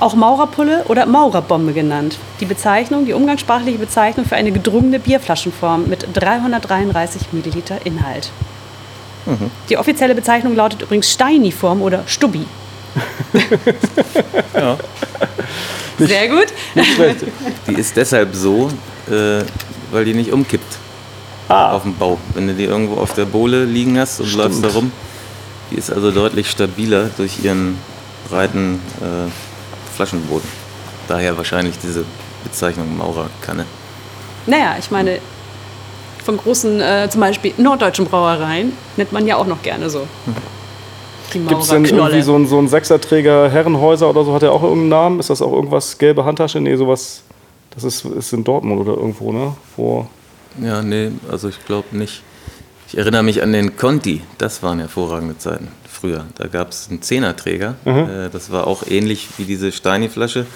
Auch Maurerpulle oder Maurerbombe genannt. Die Bezeichnung, die umgangssprachliche Bezeichnung für eine gedrungene Bierflaschenform mit 333 Milliliter Inhalt. Mhm. Die offizielle Bezeichnung lautet übrigens Steiniform oder Stubbi. ja. Sehr gut. Die ist deshalb so, äh, weil die nicht umkippt ah. auf dem Bau. Wenn du die irgendwo auf der Bohle liegen hast und Stimmt. läufst da rum, die ist also deutlich stabiler durch ihren breiten äh, Flaschenboden. Daher wahrscheinlich diese Bezeichnung Maurerkanne. Naja, ich meine, von großen, äh, zum Beispiel norddeutschen Brauereien, nennt man ja auch noch gerne so. Mhm. Gibt es denn irgendwie so ein, so ein Sechserträger Herrenhäuser oder so? Hat er auch irgendeinen Namen? Ist das auch irgendwas, gelbe Handtasche? Nee, sowas, das ist, ist in Dortmund oder irgendwo, ne? Vor ja, nee, also ich glaube nicht. Ich erinnere mich an den Conti, das waren hervorragende Zeiten früher. Da gab es einen Zehnerträger, mhm. Äh, das war auch ähnlich wie diese Steini-Flasche,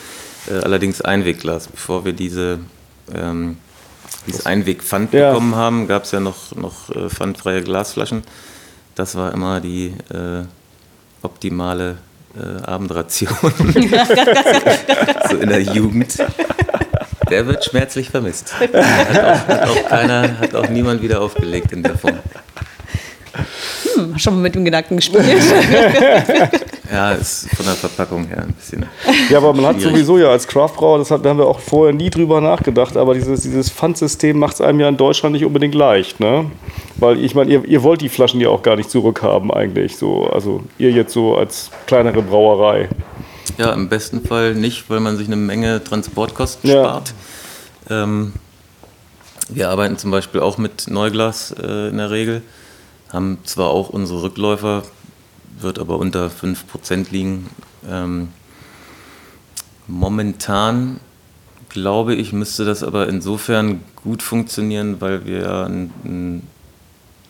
äh, allerdings Einwegglas. Bevor wir diese ähm, dieses Einwegpfand ja. bekommen haben, gab es ja noch, noch äh, pfandfreie Glasflaschen. Das war immer die äh, optimale äh, Abendration. so in der Jugend. Der wird schmerzlich vermisst. Hat auch, hat auch, keiner, hat auch niemand wieder aufgelegt in der Form. Hm, schon mal mit dem Gedanken gespielt. Ja, ist von der Verpackung her ein bisschen. Ja, aber man hat sowieso ja als Craftbrauer, das haben wir auch vorher nie drüber nachgedacht, aber dieses, dieses Pfandsystem macht es einem ja in Deutschland nicht unbedingt leicht, ne? Weil ich meine, ihr, ihr wollt die Flaschen ja auch gar nicht zurückhaben eigentlich. So, also ihr jetzt so als kleinere Brauerei. Ja, im besten Fall nicht, weil man sich eine Menge Transportkosten ja. spart. Ähm, wir arbeiten zum Beispiel auch mit Neuglas äh, in der Regel, haben zwar auch unsere Rückläufer wird aber unter 5% liegen. Ähm, momentan glaube ich, müsste das aber insofern gut funktionieren, weil wir einen, einen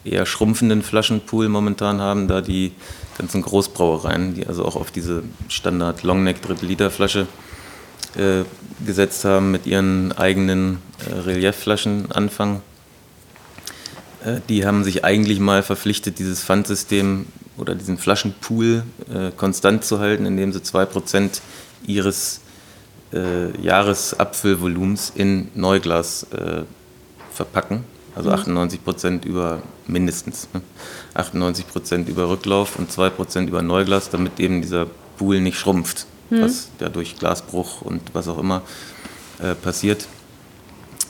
eher schrumpfenden Flaschenpool momentan haben, da die ganzen Großbrauereien, die also auch auf diese Standard Longneck Drittel Liter Flasche äh, gesetzt haben, mit ihren eigenen äh, Reliefflaschen anfangen. Äh, die haben sich eigentlich mal verpflichtet, dieses Pfandsystem oder diesen Flaschenpool äh, konstant zu halten, indem sie 2% ihres äh, Jahresabfüllvolumens in Neuglas äh, verpacken. Also 98% mhm. über mindestens. Ne? 98% über Rücklauf und 2% über Neuglas, damit eben dieser Pool nicht schrumpft, mhm. was ja durch Glasbruch und was auch immer äh, passiert.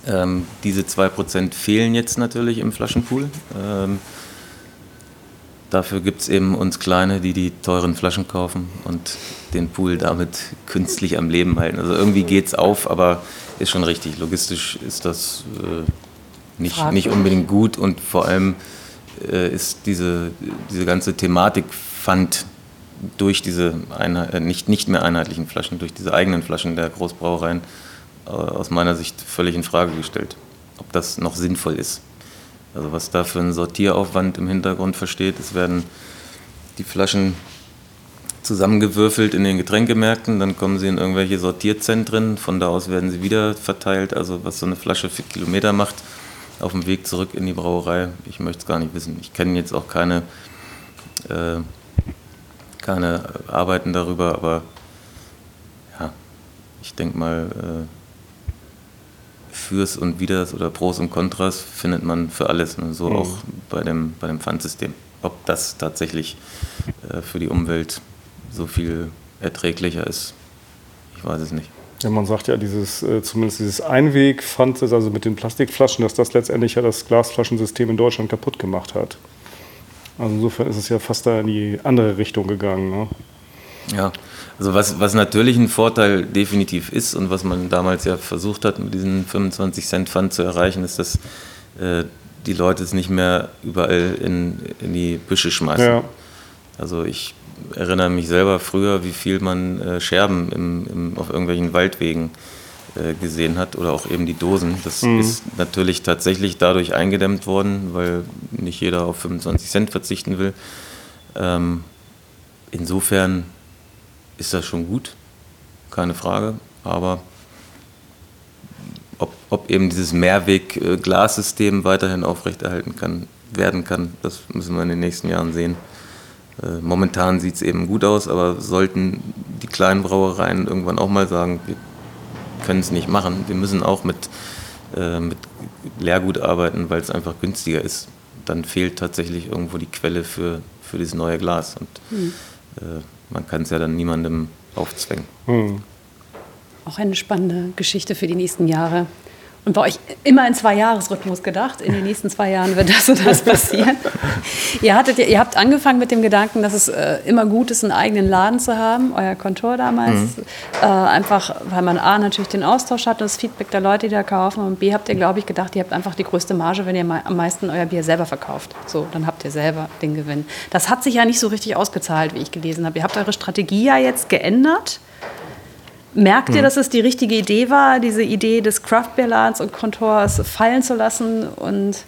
Ähm, diese 2% fehlen jetzt natürlich im Flaschenpool. Ähm, Dafür gibt es eben uns Kleine, die die teuren Flaschen kaufen und den Pool damit künstlich am Leben halten. Also irgendwie geht es auf, aber ist schon richtig. Logistisch ist das äh, nicht, nicht unbedingt gut und vor allem äh, ist diese, diese ganze Thematik Pfand durch diese Einheit, äh, nicht, nicht mehr einheitlichen Flaschen, durch diese eigenen Flaschen der Großbrauereien äh, aus meiner Sicht völlig in Frage gestellt, ob das noch sinnvoll ist. Also was da für ein Sortieraufwand im Hintergrund versteht, es werden die Flaschen zusammengewürfelt in den Getränkemärkten, dann kommen sie in irgendwelche Sortierzentren, von da aus werden sie wieder verteilt, also was so eine Flasche für Kilometer macht auf dem Weg zurück in die Brauerei, ich möchte es gar nicht wissen. Ich kenne jetzt auch keine, äh, keine Arbeiten darüber, aber ja, ich denke mal, äh, Fürs und Widers oder Pros und Kontras findet man für alles, ne? so mhm. auch bei dem, bei dem Pfandsystem. Ob das tatsächlich äh, für die Umwelt so viel erträglicher ist, ich weiß es nicht. Ja, man sagt ja, dieses, äh, zumindest dieses Einwegpfand, also mit den Plastikflaschen, dass das letztendlich ja das Glasflaschensystem in Deutschland kaputt gemacht hat. Also insofern ist es ja fast da in die andere Richtung gegangen. Ne? Ja, also was, was natürlich ein Vorteil definitiv ist und was man damals ja versucht hat, mit diesen 25 Cent Pfand zu erreichen, ist, dass äh, die Leute es nicht mehr überall in, in die Büsche schmeißen. Ja. Also ich erinnere mich selber früher, wie viel man äh, Scherben im, im, auf irgendwelchen Waldwegen äh, gesehen hat oder auch eben die Dosen. Das mhm. ist natürlich tatsächlich dadurch eingedämmt worden, weil nicht jeder auf 25 Cent verzichten will. Ähm, insofern ist das schon gut, keine Frage. Aber ob, ob eben dieses Mehrweg-Glassystem weiterhin aufrechterhalten kann, werden kann, das müssen wir in den nächsten Jahren sehen. Äh, momentan sieht es eben gut aus, aber sollten die kleinen Brauereien irgendwann auch mal sagen, wir können es nicht machen, wir müssen auch mit, äh, mit Leergut arbeiten, weil es einfach günstiger ist, dann fehlt tatsächlich irgendwo die Quelle für, für dieses neue Glas. Und mhm. äh, man kann es ja dann niemandem aufzwängen. Mhm. Auch eine spannende Geschichte für die nächsten Jahre. Und bei euch immer in zwei Jahresrhythmus gedacht. In den nächsten zwei Jahren wird das und das passieren. ihr, hattet, ihr habt angefangen mit dem Gedanken, dass es äh, immer gut ist, einen eigenen Laden zu haben, euer Kontor damals. Mhm. Äh, einfach, weil man A, natürlich den Austausch hat, das Feedback der Leute, die da kaufen. Und B, habt ihr, glaube ich, gedacht, ihr habt einfach die größte Marge, wenn ihr am meisten euer Bier selber verkauft. So, dann habt ihr selber den Gewinn. Das hat sich ja nicht so richtig ausgezahlt, wie ich gelesen habe. Ihr habt eure Strategie ja jetzt geändert. Merkt ihr, hm. dass es die richtige Idee war, diese Idee des Craft Beer Ladens und Kontors fallen zu lassen und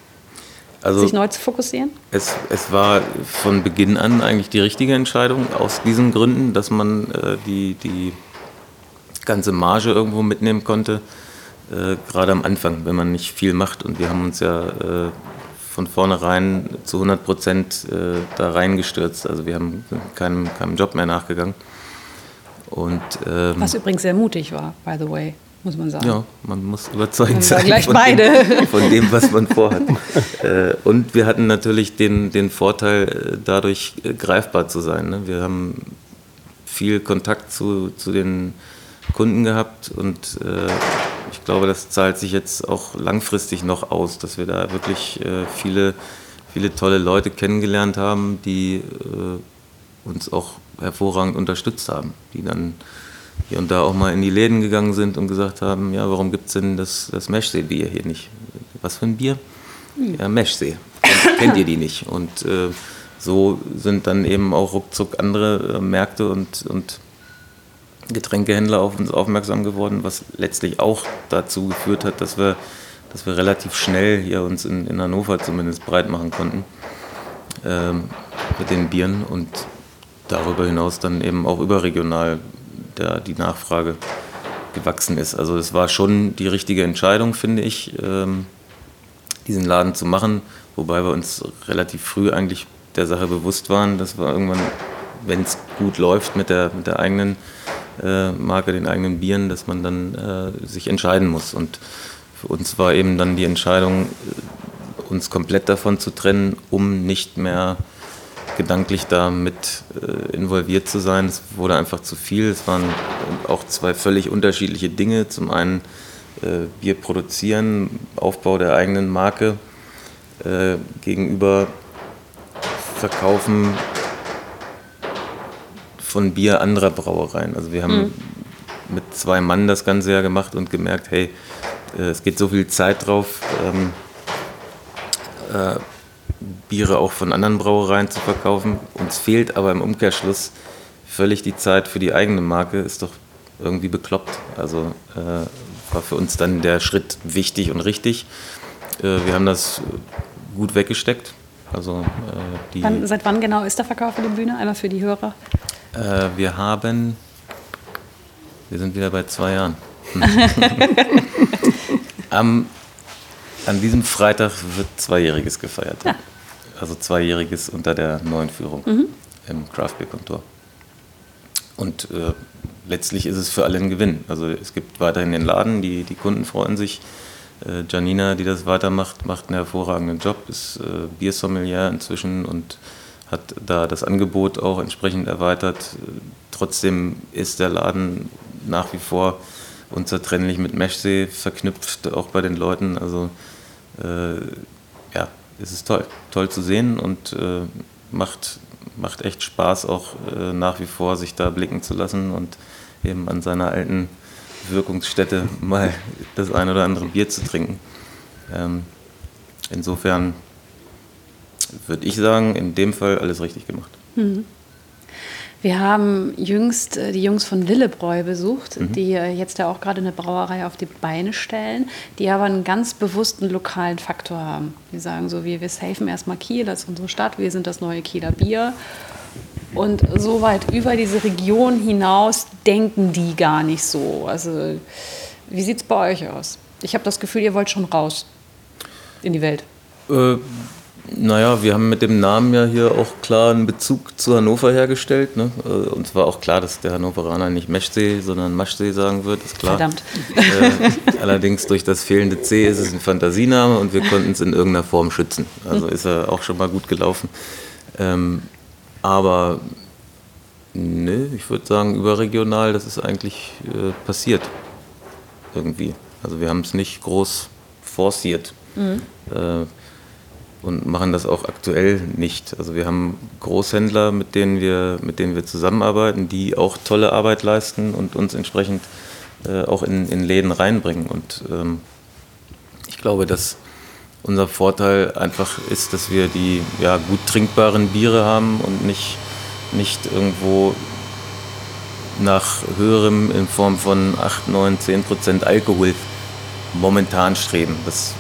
also sich neu zu fokussieren? Es, es war von Beginn an eigentlich die richtige Entscheidung, aus diesen Gründen, dass man äh, die, die ganze Marge irgendwo mitnehmen konnte, äh, gerade am Anfang, wenn man nicht viel macht. Und wir haben uns ja äh, von vornherein zu 100 Prozent äh, da reingestürzt. Also wir haben keinem, keinem Job mehr nachgegangen. Und, ähm, Was übrigens sehr mutig war, by the way, muss man sagen. Ja, man muss überzeugt sein gleich von, beide. Dem, von dem, was man vorhat. äh, und wir hatten natürlich den, den Vorteil, äh, dadurch äh, greifbar zu sein. Ne? Wir haben viel Kontakt zu, zu den Kunden gehabt und äh, ich glaube, das zahlt sich jetzt auch langfristig noch aus, dass wir da wirklich äh, viele, viele tolle Leute kennengelernt haben, die uns auch hervorragend unterstützt haben, die dann hier und da auch mal in die Läden gegangen sind und gesagt haben, ja, warum gibt es denn das, das Meschsee-Bier hier nicht? Was für ein Bier? Hm. Ja, Meschsee. Kennt ihr die nicht? Und äh, so sind dann eben auch ruckzuck andere äh, Märkte und, und Getränkehändler auf uns aufmerksam geworden, was letztlich auch dazu geführt hat, dass wir, dass wir relativ schnell hier uns in, in Hannover zumindest breit machen konnten ähm, mit den Bieren und darüber hinaus dann eben auch überregional der, die Nachfrage gewachsen ist. Also es war schon die richtige Entscheidung, finde ich, ähm, diesen Laden zu machen, wobei wir uns relativ früh eigentlich der Sache bewusst waren, dass wir irgendwann, wenn es gut läuft mit der, mit der eigenen äh, Marke, den eigenen Bieren, dass man dann äh, sich entscheiden muss. Und für uns war eben dann die Entscheidung, äh, uns komplett davon zu trennen, um nicht mehr gedanklich da mit äh, involviert zu sein. Es wurde einfach zu viel. Es waren auch zwei völlig unterschiedliche Dinge. Zum einen äh, Bier produzieren, Aufbau der eigenen Marke äh, gegenüber Verkaufen von Bier anderer Brauereien. Also wir haben mhm. mit zwei Mann das Ganze ja gemacht und gemerkt, hey, äh, es geht so viel Zeit drauf, ähm, äh, Biere auch von anderen Brauereien zu verkaufen. Uns fehlt aber im Umkehrschluss völlig die Zeit für die eigene Marke, ist doch irgendwie bekloppt. Also äh, war für uns dann der Schritt wichtig und richtig. Äh, wir haben das gut weggesteckt. Also, äh, wann, seit wann genau ist der Verkauf für die Bühne? Einmal für die Hörer. Äh, wir haben, wir sind wieder bei zwei Jahren. Am, an diesem Freitag wird Zweijähriges gefeiert. Ja. Also Zweijähriges unter der neuen Führung mhm. im Craft Beer Kontor. Und äh, letztlich ist es für alle ein Gewinn. Also es gibt weiterhin den Laden, die, die Kunden freuen sich. Äh, Janina, die das weitermacht, macht einen hervorragenden Job, ist äh, Biersommelier inzwischen und hat da das Angebot auch entsprechend erweitert. Trotzdem ist der Laden nach wie vor unzertrennlich mit Meshsee verknüpft, auch bei den Leuten. Also äh, ja, es ist toll, toll zu sehen und äh, macht, macht echt Spaß auch äh, nach wie vor, sich da blicken zu lassen und eben an seiner alten Wirkungsstätte mal das ein oder andere Bier zu trinken. Ähm, insofern würde ich sagen, in dem Fall alles richtig gemacht. Mhm. Wir haben jüngst äh, die Jungs von Lillebräu besucht, mhm. die äh, jetzt ja auch gerade eine Brauerei auf die Beine stellen, die aber einen ganz bewussten lokalen Faktor haben. Die sagen so, wir, wir safen erstmal Kiel als unsere Stadt, wir sind das neue Kieler Bier. Und so weit über diese Region hinaus denken die gar nicht so. Also, wie sieht es bei euch aus? Ich habe das Gefühl, ihr wollt schon raus in die Welt. Äh, naja, wir haben mit dem Namen ja hier auch klar einen Bezug zu Hannover hergestellt. Ne? Äh, uns war auch klar, dass der Hannoveraner nicht Meschsee, sondern Maschsee sagen wird, ist klar. Verdammt. Äh, allerdings durch das fehlende C ist es ein Fantasiename und wir konnten es in irgendeiner Form schützen. Also ist er auch schon mal gut gelaufen. Ähm, aber nö, ich würde sagen, überregional, das ist eigentlich äh, passiert. Irgendwie. Also wir haben es nicht groß forciert. Mhm. Äh, und machen das auch aktuell nicht. Also wir haben Großhändler, mit denen wir, mit denen wir zusammenarbeiten, die auch tolle Arbeit leisten und uns entsprechend äh, auch in, in Läden reinbringen. Und ähm, ich glaube, dass unser Vorteil einfach ist, dass wir die ja, gut trinkbaren Biere haben und nicht, nicht irgendwo nach höherem in Form von 8, 9, 10 Prozent Alkohol momentan streben. Das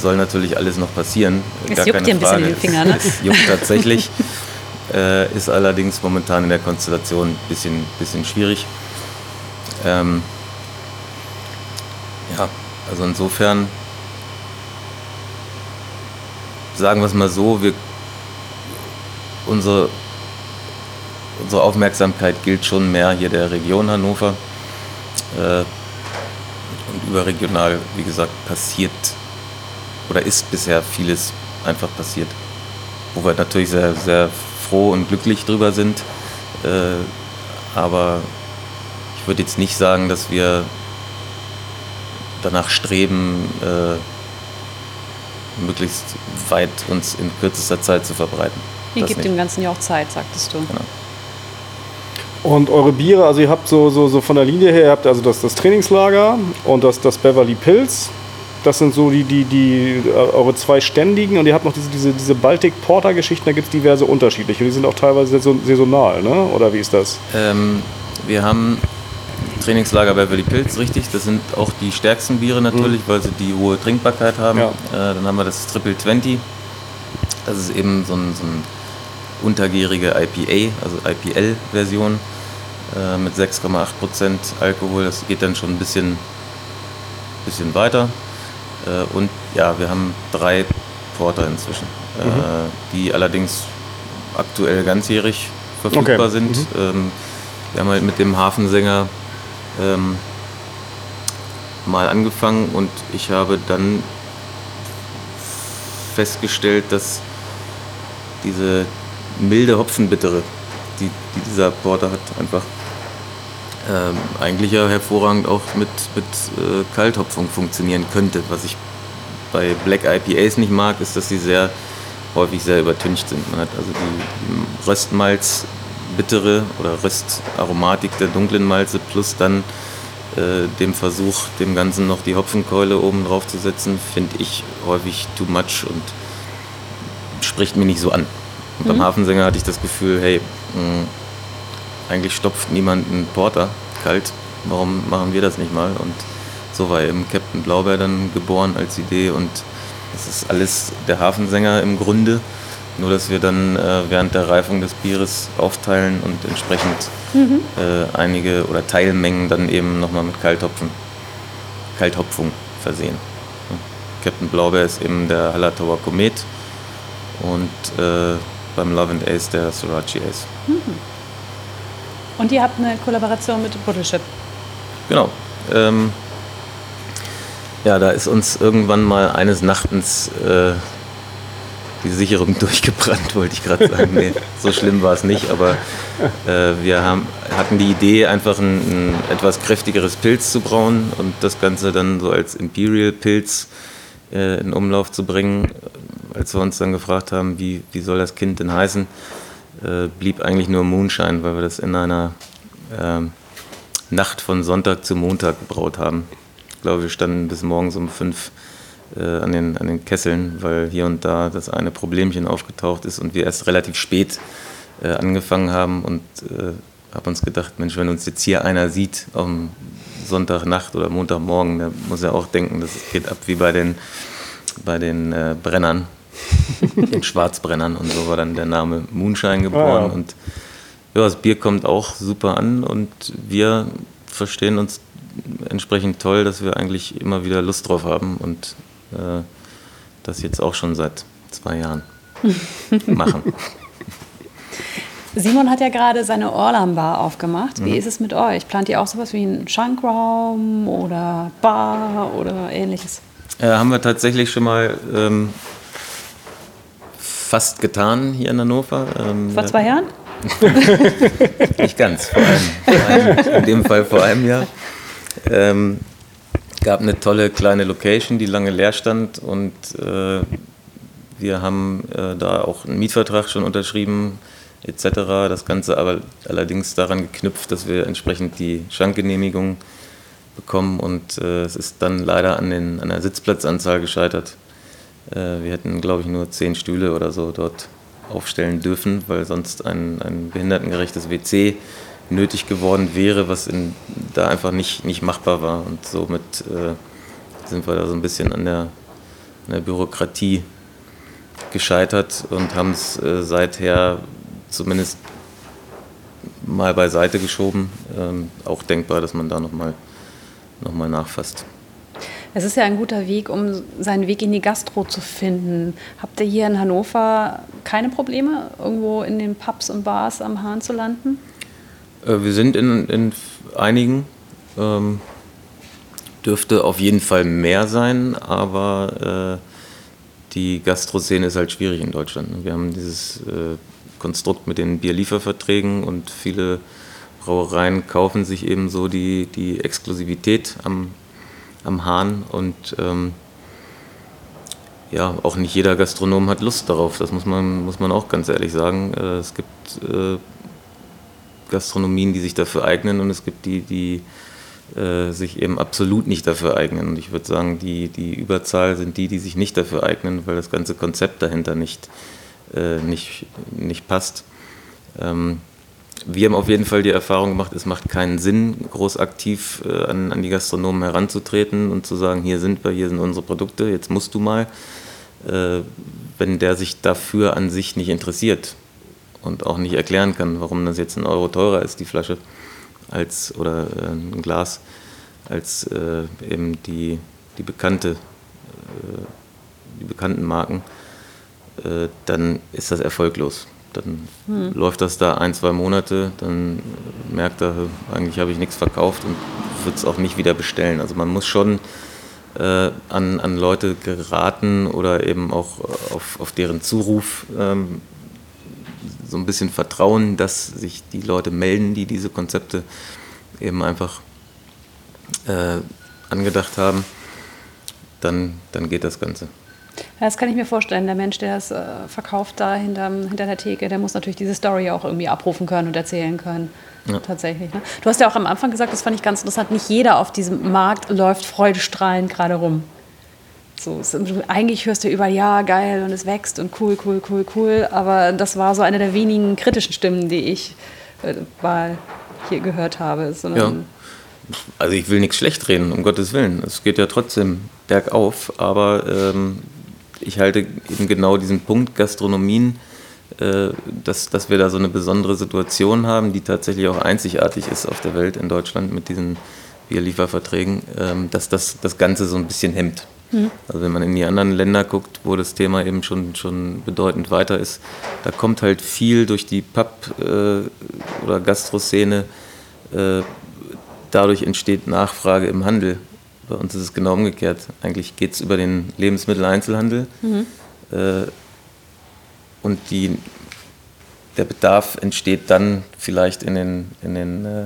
soll natürlich alles noch passieren. Es Gar juckt dir ein bisschen in den Finger, ne? Es, juckt tatsächlich. äh, ist allerdings momentan in der Konstellation ein bisschen, bisschen schwierig. Ähm, ja, also insofern sagen wir es mal so, wir, unsere, unsere Aufmerksamkeit gilt schon mehr hier der Region Hannover. Äh, und überregional, wie gesagt, passiert oder ist bisher vieles einfach passiert. Wo wir natürlich sehr, sehr froh und glücklich drüber sind. Äh, aber ich würde jetzt nicht sagen, dass wir danach streben, äh, möglichst weit uns in kürzester Zeit zu verbreiten. Ihr gebt dem Ganzen ja auch Zeit, sagtest du. Genau. Und eure Biere, also ihr habt so, so, so von der Linie her, ihr habt also das, das Trainingslager und das, das Beverly Pills das sind so die, die, die äh, eure zwei ständigen und ihr habt noch diese, diese, diese Baltic Porter Geschichten, da gibt es diverse unterschiedliche. Die sind auch teilweise saisonal, ne? oder wie ist das? Ähm, wir haben Trainingslager Beverly Pilz, richtig. Das sind auch die stärksten Biere natürlich, mhm. weil sie die hohe Trinkbarkeit haben. Ja. Äh, dann haben wir das Triple 20. Das ist eben so ein, so ein untergärige IPA, also IPL-Version äh, mit 6,8% Alkohol. Das geht dann schon ein bisschen, bisschen weiter. Äh, und ja, wir haben drei Porter inzwischen, äh, mhm. die allerdings aktuell ganzjährig verfügbar okay. sind. Mhm. Ähm, wir haben halt mit dem Hafensänger ähm, mal angefangen und ich habe dann festgestellt, dass diese milde Hopfenbittere, die, die dieser Porter hat, einfach ähm, eigentlich ja hervorragend auch mit, mit äh, Kalthopfung funktionieren könnte. Was ich bei Black IPAs nicht mag, ist, dass sie sehr häufig sehr übertüncht sind. Man hat also die Röstmalz bittere oder Röstaromatik der dunklen Malze plus dann äh, dem Versuch, dem Ganzen noch die Hopfenkeule oben drauf zu setzen, finde ich häufig too much und spricht mich nicht so an. Und beim mhm. Hafensänger hatte ich das Gefühl, hey, mh, hm, eigentlich stopft niemand einen Porter kalt, warum machen wir das nicht mal? Und so war eben Captain Blaubeer dann geboren als Idee und das ist alles der Hafensänger im Grunde, nur dass wir dann äh, während der Reifung des Bieres aufteilen und entsprechend mhm. äh, einige oder Teilmengen dann eben nochmal mit Kalthopfen, Kalthopfung versehen. Captain Blaubeer ist eben der Hallertauer Komet und äh, beim Love and Ace der Sorachi Ace. Mhm. Und ihr habt eine Kollaboration mit Buttership. Genau. Ähm, ja, da ist uns irgendwann mal eines Nachtens äh, die Sicherung durchgebrannt, wollte ich gerade sagen. Nee, so schlimm war es nicht, aber äh, wir haben, hatten die Idee, einfach ein, ein, etwas kräftigeres Pilz zu brauen und das Ganze dann so als Imperial Pilz äh, in Umlauf zu bringen. Als wir uns dann gefragt haben, wie, wie soll das Kind denn heißen, äh, blieb eigentlich nur Moonshine, weil wir das in einer ähm, Nacht von Sonntag zu Montag gebraut haben. Ich glaube, wir standen bis morgens um fünf äh, an, den, an den Kesseln, weil hier und da das eine Problemchen aufgetaucht ist und wir erst relativ spät äh, angefangen haben und äh, habe uns gedacht, Mensch, wenn uns jetzt hier einer sieht am Sonntagnacht oder Montagmorgen, der muss ja auch denken, das geht ab wie bei den, bei den äh, Brennern, den Schwarzbrennern und so war dann der Name Moonshine geboren ah, ja. und ja, das Bier kommt auch super an und wir verstehen uns entsprechend toll, dass wir eigentlich immer wieder Lust drauf haben und äh, das jetzt auch schon seit zwei Jahren machen. Simon hat ja gerade seine Orlam-Bar aufgemacht. Wie mhm. ist es mit euch? Plant ihr auch sowas wie einen Schankraum oder Bar oder ähnliches? Äh, haben wir tatsächlich schon mal ähm, fast getan hier in Hannover. Ähm, Vor zwei Jahren? Nicht ganz, vor allem, vor allem, in dem Fall vor einem Jahr. Ähm, gab eine tolle kleine Location, die lange leer stand und äh, wir haben äh, da auch einen Mietvertrag schon unterschrieben etc. Das Ganze aber allerdings daran geknüpft, dass wir entsprechend die Schankgenehmigung bekommen und äh, es ist dann leider an, den, an der Sitzplatzanzahl gescheitert. Äh, wir hätten, glaube ich, nur zehn Stühle oder so dort aufstellen dürfen, weil sonst ein, ein behindertengerechtes WC nötig geworden wäre, was in, da einfach nicht, nicht machbar war. Und somit äh, sind wir da so ein bisschen an der, an der Bürokratie gescheitert und haben es äh, seither zumindest mal beiseite geschoben. Ähm, auch denkbar, dass man da nochmal noch mal nachfasst. Es ist ja ein guter Weg, um seinen Weg in die Gastro zu finden. Habt ihr hier in Hannover keine Probleme, irgendwo in den Pubs und Bars am Hahn zu landen? Äh, wir sind in, in einigen. Ähm, dürfte auf jeden Fall mehr sein, aber äh, die Gastroszene ist halt schwierig in Deutschland. Wir haben dieses äh, Konstrukt mit den Bierlieferverträgen und viele Brauereien kaufen sich eben so die, die Exklusivität am am Hahn und ähm, ja, auch nicht jeder Gastronom hat Lust darauf. Das muss man, muss man auch ganz ehrlich sagen. Äh, es gibt äh, Gastronomien, die sich dafür eignen und es gibt die, die äh, sich eben absolut nicht dafür eignen. Und ich würde sagen, die, die Überzahl sind die, die sich nicht dafür eignen, weil das ganze Konzept dahinter nicht, äh, nicht, nicht passt. Ähm, wir haben auf jeden Fall die Erfahrung gemacht, es macht keinen Sinn, groß aktiv äh, an, an, die Gastronomen heranzutreten und zu sagen, hier sind wir, hier sind unsere Produkte, jetzt musst du mal, äh, wenn der sich dafür an sich nicht interessiert und auch nicht erklären kann, warum das jetzt ein Euro teurer ist, die Flasche, als, oder äh, ein Glas, als eben die, die, bekannte, die bekannten Marken, dann ist das erfolglos. Dann hm. läuft das da ein, zwei Monate, dann merkt er, eigentlich habe ich nichts verkauft und wird es auch nicht wieder bestellen. Also man muss schon äh, an, an Leute geraten oder eben auch auf, auf deren Zuruf ähm, so ein bisschen vertrauen, dass sich die Leute melden, die diese Konzepte eben einfach äh, angedacht haben. Dann, dann geht das Ganze. Das kann ich mir vorstellen. Der Mensch, der es äh, verkauft da hinterm, hinter der Theke, der muss natürlich diese Story auch irgendwie abrufen können und erzählen können. Ja. Tatsächlich. Ne? Du hast ja auch am Anfang gesagt, das fand ich ganz interessant, nicht jeder auf diesem Markt läuft freudestrahlend gerade rum. So, es, eigentlich hörst du über, ja, geil und es wächst und cool, cool, cool, cool. Aber das war so eine der wenigen kritischen Stimmen, die ich äh, mal hier gehört habe. ja. Also ich will nichts schlecht reden, um Gottes Willen. Es geht ja trotzdem bergauf, aber ähm, ich halte eben genau diesen Punkt Gastronomien, äh, dass, dass wir da so eine besondere Situation haben, die tatsächlich auch einzigartig ist auf der Welt in Deutschland mit diesen Bierlieferverträgen, äh, dass das das Ganze so ein bisschen hemmt. Mhm. Also wenn man in die anderen Länder guckt, wo das Thema eben schon, schon bedeutend weiter ist, da kommt halt viel durch die Pub- äh, oder Gastroszene. Äh, dadurch entsteht Nachfrage im Handel. Bei uns ist es genau umgekehrt. Eigentlich geht es über den Lebensmitteleinzelhandel. Mhm. Äh, und die, der Bedarf entsteht dann vielleicht in den, in den äh,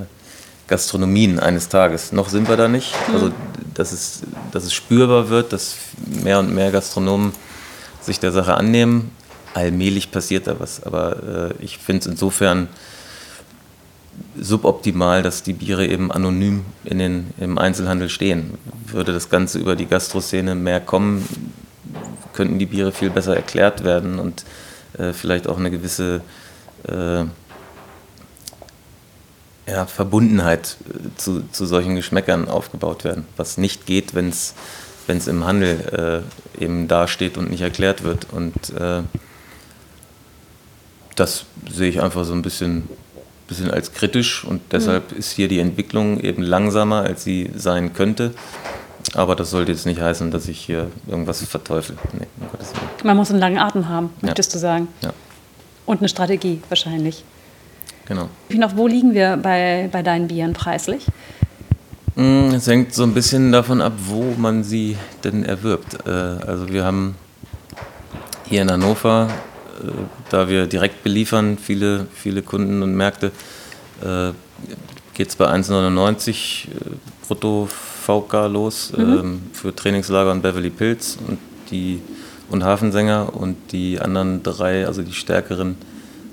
Gastronomien eines Tages. Noch sind wir da nicht. Mhm. Also, dass es, dass es spürbar wird, dass mehr und mehr Gastronomen sich der Sache annehmen. Allmählich passiert da was. Aber äh, ich finde es insofern suboptimal, dass die Biere eben anonym in den, im Einzelhandel stehen. Würde das Ganze über die Gastroszene mehr kommen, könnten die Biere viel besser erklärt werden und äh, vielleicht auch eine gewisse äh, ja, Verbundenheit äh, zu, zu solchen Geschmäckern aufgebaut werden, was nicht geht, wenn es im Handel äh, eben dasteht und nicht erklärt wird. Und äh, das sehe ich einfach so ein bisschen bisschen als kritisch und deshalb mhm. ist hier die Entwicklung eben langsamer, als sie sein könnte. Aber das sollte jetzt nicht heißen, dass ich hier irgendwas verteufel. Nee, um Man muss einen langen Atem haben, möchtest ja. du sagen. Ja. Und eine Strategie wahrscheinlich. Genau. Noch, wo liegen wir bei, bei deinen Bieren preislich? Mm, es hängt so ein bisschen davon ab, wo man sie denn erwirbt. Äh, also wir haben hier in Hannover da wir direkt beliefern, viele, viele Kunden und Märkte, äh, geht es bei 1,99 äh, brutto VK los mhm. ähm, für Trainingslager und Beverly Pills und die und Hafensänger und die anderen drei, also die stärkeren,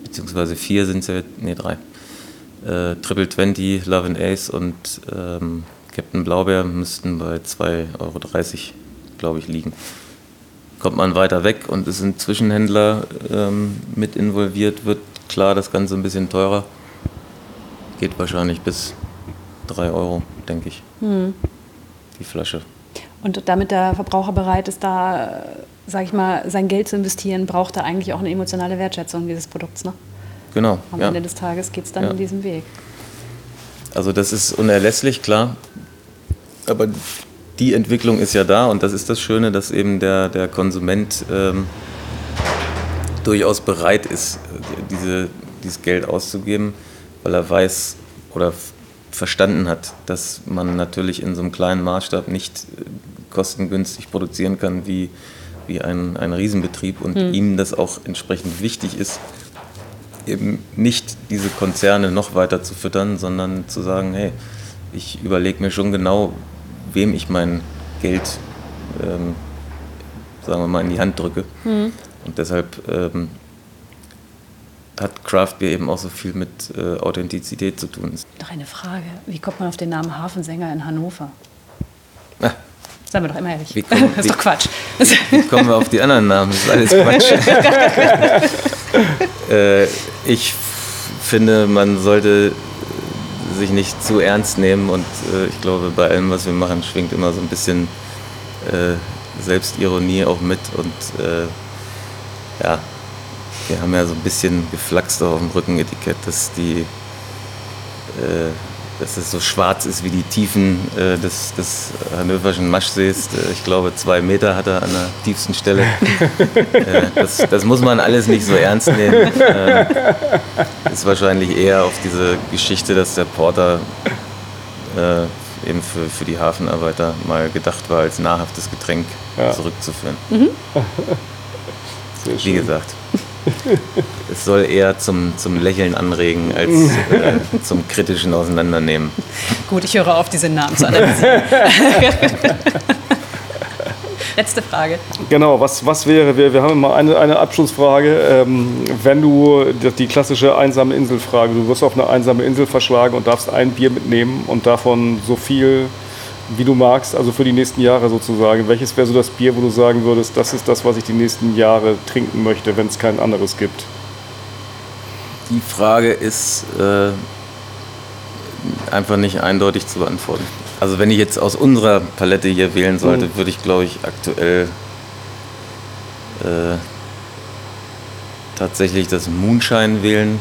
beziehungsweise vier sind es ja, nee, drei. Äh, Triple 20, Love and Ace und ähm, Captain Blaubeer müssten bei 2,30 Euro, glaube ich, liegen kommt man weiter weg und es sind Zwischenhändler ähm, mit involviert, wird klar das Ganze ein bisschen teurer. Geht wahrscheinlich bis 3 Euro, denke ich. Hm. Die Flasche. Und damit der Verbraucher bereit ist, da, sage ich mal, sein Geld zu investieren, braucht er eigentlich auch eine emotionale Wertschätzung dieses Produkts. Ne? Genau. Am ja. Ende des Tages geht es dann ja. in diesem Weg. Also das ist unerlässlich, klar. Aber die Entwicklung ist ja da und das ist das Schöne, dass eben der, der Konsument ähm, durchaus bereit ist, diese, dieses Geld auszugeben, weil er weiß oder verstanden hat, dass man natürlich in so einem kleinen Maßstab nicht äh, kostengünstig produzieren kann wie, wie ein, ein Riesenbetrieb und hm. ihm das auch entsprechend wichtig ist, eben nicht diese Konzerne noch weiter zu füttern, sondern zu sagen, hey, ich überlege mir schon genau, wem ich mein Geld, ähm, sagen wir mal, in die Hand drücke. Mhm. Und deshalb ähm, hat Craft Beer eben auch so viel mit äh, Authentizität zu tun. Noch eine Frage. Wie kommt man auf den Namen Hafensänger in Hannover? Ah. Sagen wir doch immer ehrlich. Kommen, das ist doch Quatsch. Wie kommen wir auf die anderen Namen? Das ist alles Quatsch. äh, ich finde, man sollte sich nicht zu ernst nehmen und äh, ich glaube, bei allem, was wir machen, schwingt immer so ein bisschen äh, Selbstironie auch mit und äh, ja, wir haben ja so ein bisschen geflaxt auf dem Rückenetikett, dass die äh, dass es so schwarz ist wie die Tiefen äh, des, des hannoverschen Maschsees. Äh, ich glaube, zwei Meter hat er an der tiefsten Stelle. äh, das, das, muss man alles nicht so ernst nehmen. Äh, ist wahrscheinlich eher auf diese Geschichte, dass der Porter äh, eben für, für die Hafenarbeiter mal gedacht war, als nahrhaftes Getränk ja. zurückzuführen. Mhm. Wie gesagt es soll eher zum, zum Lächeln anregen als äh, zum kritischen Auseinandernehmen. Gut, ich höre auf, diese Namen zu analysieren. Letzte Frage. Genau, was, was wäre, wir, wir haben immer eine, eine Abschlussfrage. Ähm, wenn du die, die klassische einsame Inselfrage, du wirst auf eine einsame Insel verschlagen und darfst ein Bier mitnehmen und davon so viel, wie du magst, also für die nächsten Jahre sozusagen. Welches wäre so das Bier, wo du sagen würdest, das ist das, was ich die nächsten Jahre trinken möchte, wenn es kein anderes gibt? Die Frage ist äh, einfach nicht eindeutig zu beantworten. Also wenn ich jetzt aus unserer Palette hier wählen sollte, mhm. würde ich glaube ich aktuell äh, tatsächlich das Moonshine wählen,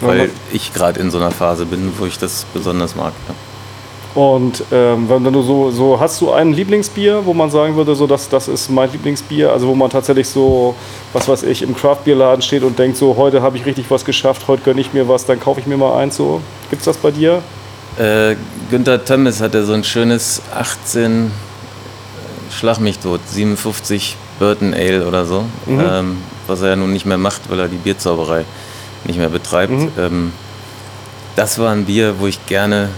weil ich gerade in so einer Phase bin, wo ich das besonders mag. Ja. Und ähm, wenn du so, so, hast du ein Lieblingsbier, wo man sagen würde, so dass das ist mein Lieblingsbier, also wo man tatsächlich so, was weiß ich, im Craftbierladen steht und denkt so, heute habe ich richtig was geschafft, heute gönne ich mir was, dann kaufe ich mir mal eins so. Gibt's das bei dir? Äh, Günther Tömmes hatte so ein schönes 18 Schlag mich tot, 57 Burton Ale oder so, mhm. ähm, was er ja nun nicht mehr macht, weil er die Bierzauberei nicht mehr betreibt. Mhm. Ähm, das war ein Bier, wo ich gerne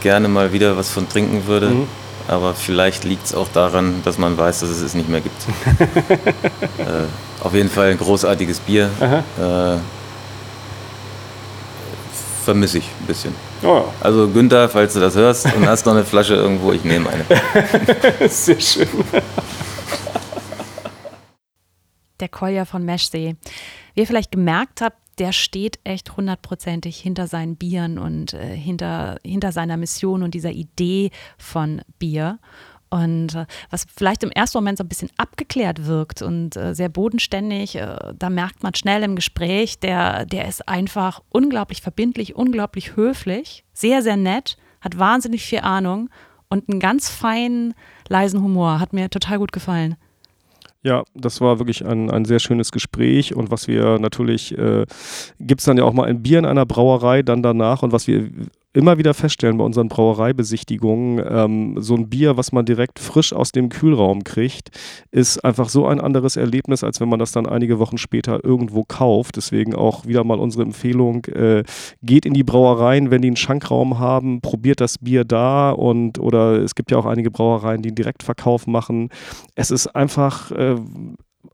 gerne mal wieder was von trinken würde. Mhm. Aber vielleicht liegt es auch daran, dass man weiß, dass es es nicht mehr gibt. äh, auf jeden Fall ein großartiges Bier. Äh, vermisse ich ein bisschen. Oh ja. Also Günther, falls du das hörst und hast noch eine Flasche irgendwo, ich nehme eine. Sehr schön. Der Kolja von Meschsee. Wie ihr vielleicht gemerkt habt, der steht echt hundertprozentig hinter seinen Bieren und äh, hinter, hinter seiner Mission und dieser Idee von Bier. Und äh, was vielleicht im ersten Moment so ein bisschen abgeklärt wirkt und äh, sehr bodenständig, äh, da merkt man schnell im Gespräch, der, der ist einfach unglaublich verbindlich, unglaublich höflich, sehr, sehr nett, hat wahnsinnig viel Ahnung und einen ganz feinen, leisen Humor. Hat mir total gut gefallen. Ja, das war wirklich ein, ein sehr schönes Gespräch und was wir natürlich, äh, gibt es dann ja auch mal ein Bier in einer Brauerei dann danach und was wir immer wieder feststellen bei unseren Brauereibesichtigungen, ähm, so ein Bier, was man direkt frisch aus dem Kühlraum kriegt, ist einfach so ein anderes Erlebnis, als wenn man das dann einige Wochen später irgendwo kauft. Deswegen auch wieder mal unsere Empfehlung, äh, geht in die Brauereien, wenn die einen Schankraum haben, probiert das Bier da und oder es gibt ja auch einige Brauereien, die einen Direktverkauf machen. Es ist einfach äh,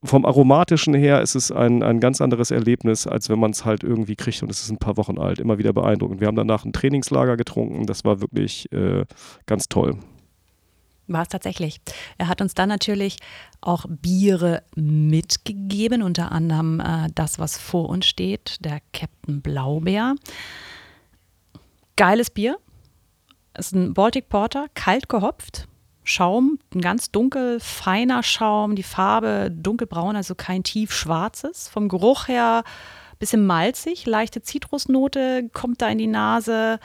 vom Aromatischen her ist es ein, ein ganz anderes Erlebnis, als wenn man es halt irgendwie kriegt und es ist ein paar Wochen alt. Immer wieder beeindruckend. Wir haben danach ein Trainingslager getrunken. Das war wirklich äh, ganz toll. War es tatsächlich. Er hat uns dann natürlich auch Biere mitgegeben, unter anderem äh, das, was vor uns steht, der Captain Blaubeer. Geiles Bier. Es ist ein Baltic Porter, kalt gehopft Schaum, ein ganz dunkel, feiner Schaum, die Farbe dunkelbraun, also kein tiefschwarzes. Vom Geruch her ein bisschen malzig, leichte Zitrusnote kommt da in die Nase.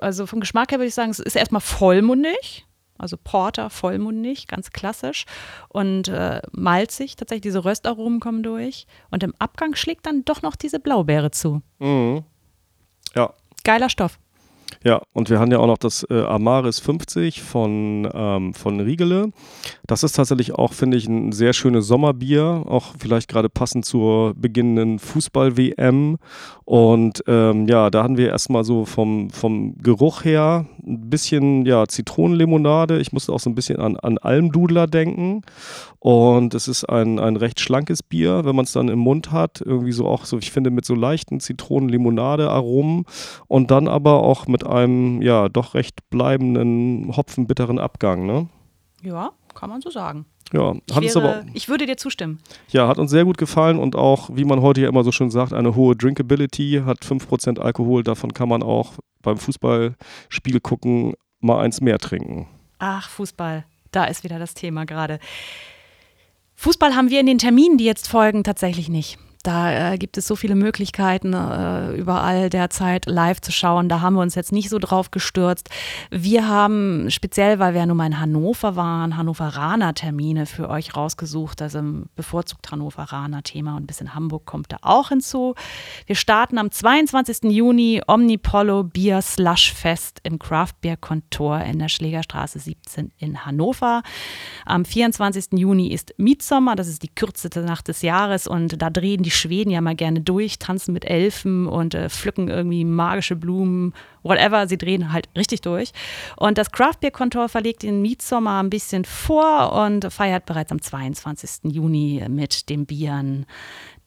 Also vom Geschmack her würde ich sagen, es ist erstmal vollmundig. Also Porter, vollmundig, ganz klassisch. Und äh, malzig, tatsächlich diese Röstaromen kommen durch. Und im Abgang schlägt dann doch noch diese Blaubeere zu. Mhm. Ja. Geiler Stoff. Ja, und wir haben ja auch noch das äh, Amaris 50 von, ähm, von Riegele. Das ist tatsächlich auch, finde ich, ein sehr schönes Sommerbier, auch vielleicht gerade passend zur beginnenden Fußball-WM. Und ähm, ja, da hatten wir erstmal so vom, vom Geruch her ein bisschen ja, Zitronenlimonade. Ich musste auch so ein bisschen an, an Almdudler denken. Und es ist ein, ein recht schlankes Bier, wenn man es dann im Mund hat. Irgendwie so auch so, ich finde, mit so leichten Zitronenlimonade-Aromen und dann aber auch mit einem, ja, doch recht bleibenden, hopfenbitteren Abgang, ne? Ja, kann man so sagen. Ja, ich, hat wäre, aber, ich würde dir zustimmen. Ja, hat uns sehr gut gefallen und auch, wie man heute ja immer so schön sagt, eine hohe Drinkability, hat 5% Alkohol, davon kann man auch beim Fußballspiel gucken, mal eins mehr trinken. Ach, Fußball, da ist wieder das Thema gerade. Fußball haben wir in den Terminen, die jetzt folgen, tatsächlich nicht. Da äh, gibt es so viele Möglichkeiten, äh, überall derzeit live zu schauen. Da haben wir uns jetzt nicht so drauf gestürzt. Wir haben speziell, weil wir ja nun mal in Hannover waren, Hannoveraner Termine für euch rausgesucht. Also bevorzugt Hannoveraner Thema und ein bisschen Hamburg kommt da auch hinzu. Wir starten am 22. Juni Omnipollo Bier Slush Fest im Craft Beer Kontor in der Schlägerstraße 17 in Hannover. Am 24. Juni ist Midsommer, das ist die kürzeste Nacht des Jahres und da drehen die die Schweden ja mal gerne durch, tanzen mit Elfen und äh, pflücken irgendwie magische Blumen, whatever. Sie drehen halt richtig durch. Und das Craft Beer Kontor verlegt den Mietsommer ein bisschen vor und feiert bereits am 22. Juni mit den Bieren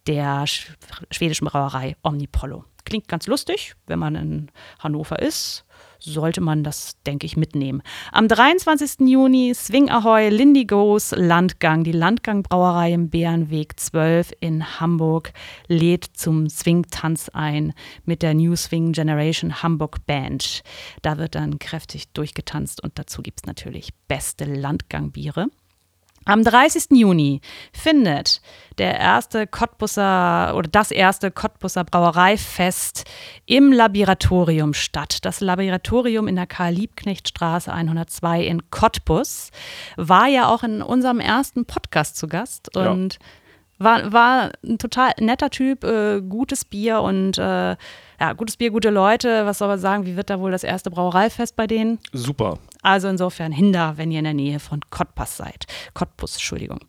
der schwedischen Brauerei Omnipollo. Klingt ganz lustig, wenn man in Hannover ist sollte man das, denke ich, mitnehmen. Am 23. Juni Swing Ahoy Lindigos Landgang. Die Landgang Brauerei im Bärenweg 12 in Hamburg lädt zum Swing-Tanz ein mit der New Swing Generation Hamburg Band. Da wird dann kräftig durchgetanzt und dazu gibt es natürlich beste Landgangbiere. Am 30. Juni findet der erste Cottbusser oder das erste Cottbusser Brauereifest im Laboratorium statt. Das Laboratorium in der Karl-Liebknecht-Straße 102 in Cottbus war ja auch in unserem ersten Podcast zu Gast und ja. War, war ein total netter Typ, äh, gutes Bier und äh, ja, gutes Bier, gute Leute. Was soll man sagen? Wie wird da wohl das erste Brauereifest bei denen? Super. Also insofern hinder, wenn ihr in der Nähe von Cottbus seid. Cottbus, Entschuldigung.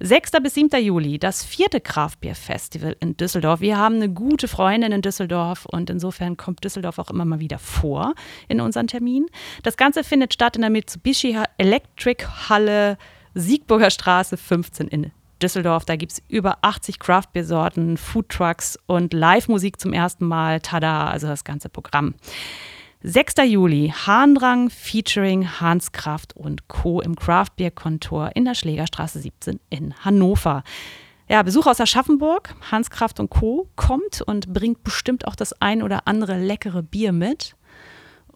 6. bis 7. Juli, das vierte Kraftbierfestival in Düsseldorf. Wir haben eine gute Freundin in Düsseldorf und insofern kommt Düsseldorf auch immer mal wieder vor in unseren Terminen. Das Ganze findet statt in der Mitsubishi Electric Halle Siegburger Straße 15 in Düsseldorf. Da gibt es über 80 Craft-Bier-Sorten, Foodtrucks und Live-Musik zum ersten Mal. Tada, also das ganze Programm. 6. Juli, Hahndrang featuring Hans Kraft und Co. im Craft-Bier-Kontor in der Schlägerstraße 17 in Hannover. Ja, Besuch aus Aschaffenburg, Hans Kraft und Co. kommt und bringt bestimmt auch das ein oder andere leckere Bier mit.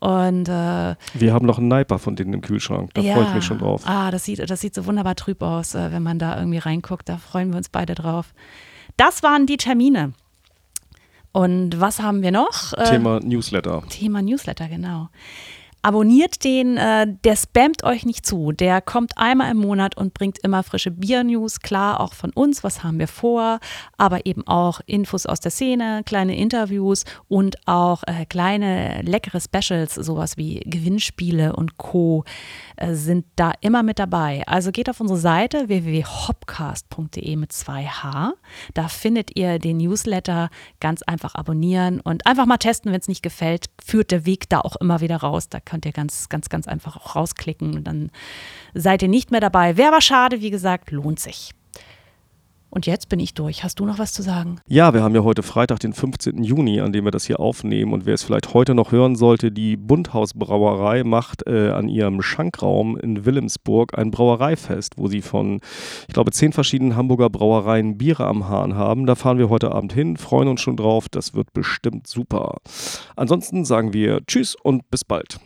Und äh, wir haben noch einen Niper von denen im Kühlschrank. Da ja, freue ich mich schon drauf. Ah, das sieht, das sieht so wunderbar trüb aus, äh, wenn man da irgendwie reinguckt. Da freuen wir uns beide drauf. Das waren die Termine. Und was haben wir noch? Äh, Thema Newsletter. Thema Newsletter, genau. Abonniert den, äh, der spammt euch nicht zu. Der kommt einmal im Monat und bringt immer frische Bier-News. Klar, auch von uns, was haben wir vor, aber eben auch Infos aus der Szene, kleine Interviews und auch äh, kleine leckere Specials, sowas wie Gewinnspiele und Co. Äh, sind da immer mit dabei. Also geht auf unsere Seite www.hopcast.de mit 2H. Da findet ihr den Newsletter ganz einfach abonnieren und einfach mal testen, wenn es nicht gefällt, führt der Weg da auch immer wieder raus. Da könnt ihr ganz, ganz, ganz einfach auch rausklicken und dann seid ihr nicht mehr dabei. Wäre aber schade, wie gesagt, lohnt sich. Und jetzt bin ich durch. Hast du noch was zu sagen? Ja, wir haben ja heute Freitag, den 15. Juni, an dem wir das hier aufnehmen. Und wer es vielleicht heute noch hören sollte, die Bundhausbrauerei macht äh, an ihrem Schankraum in Wilhelmsburg ein Brauereifest, wo sie von, ich glaube, zehn verschiedenen Hamburger Brauereien Biere am Hahn haben. Da fahren wir heute Abend hin, freuen uns schon drauf. Das wird bestimmt super. Ansonsten sagen wir Tschüss und bis bald.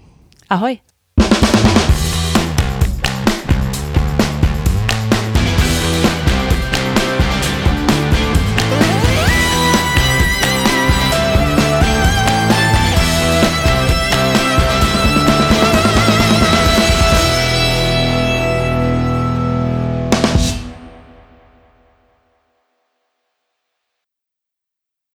Ahoj!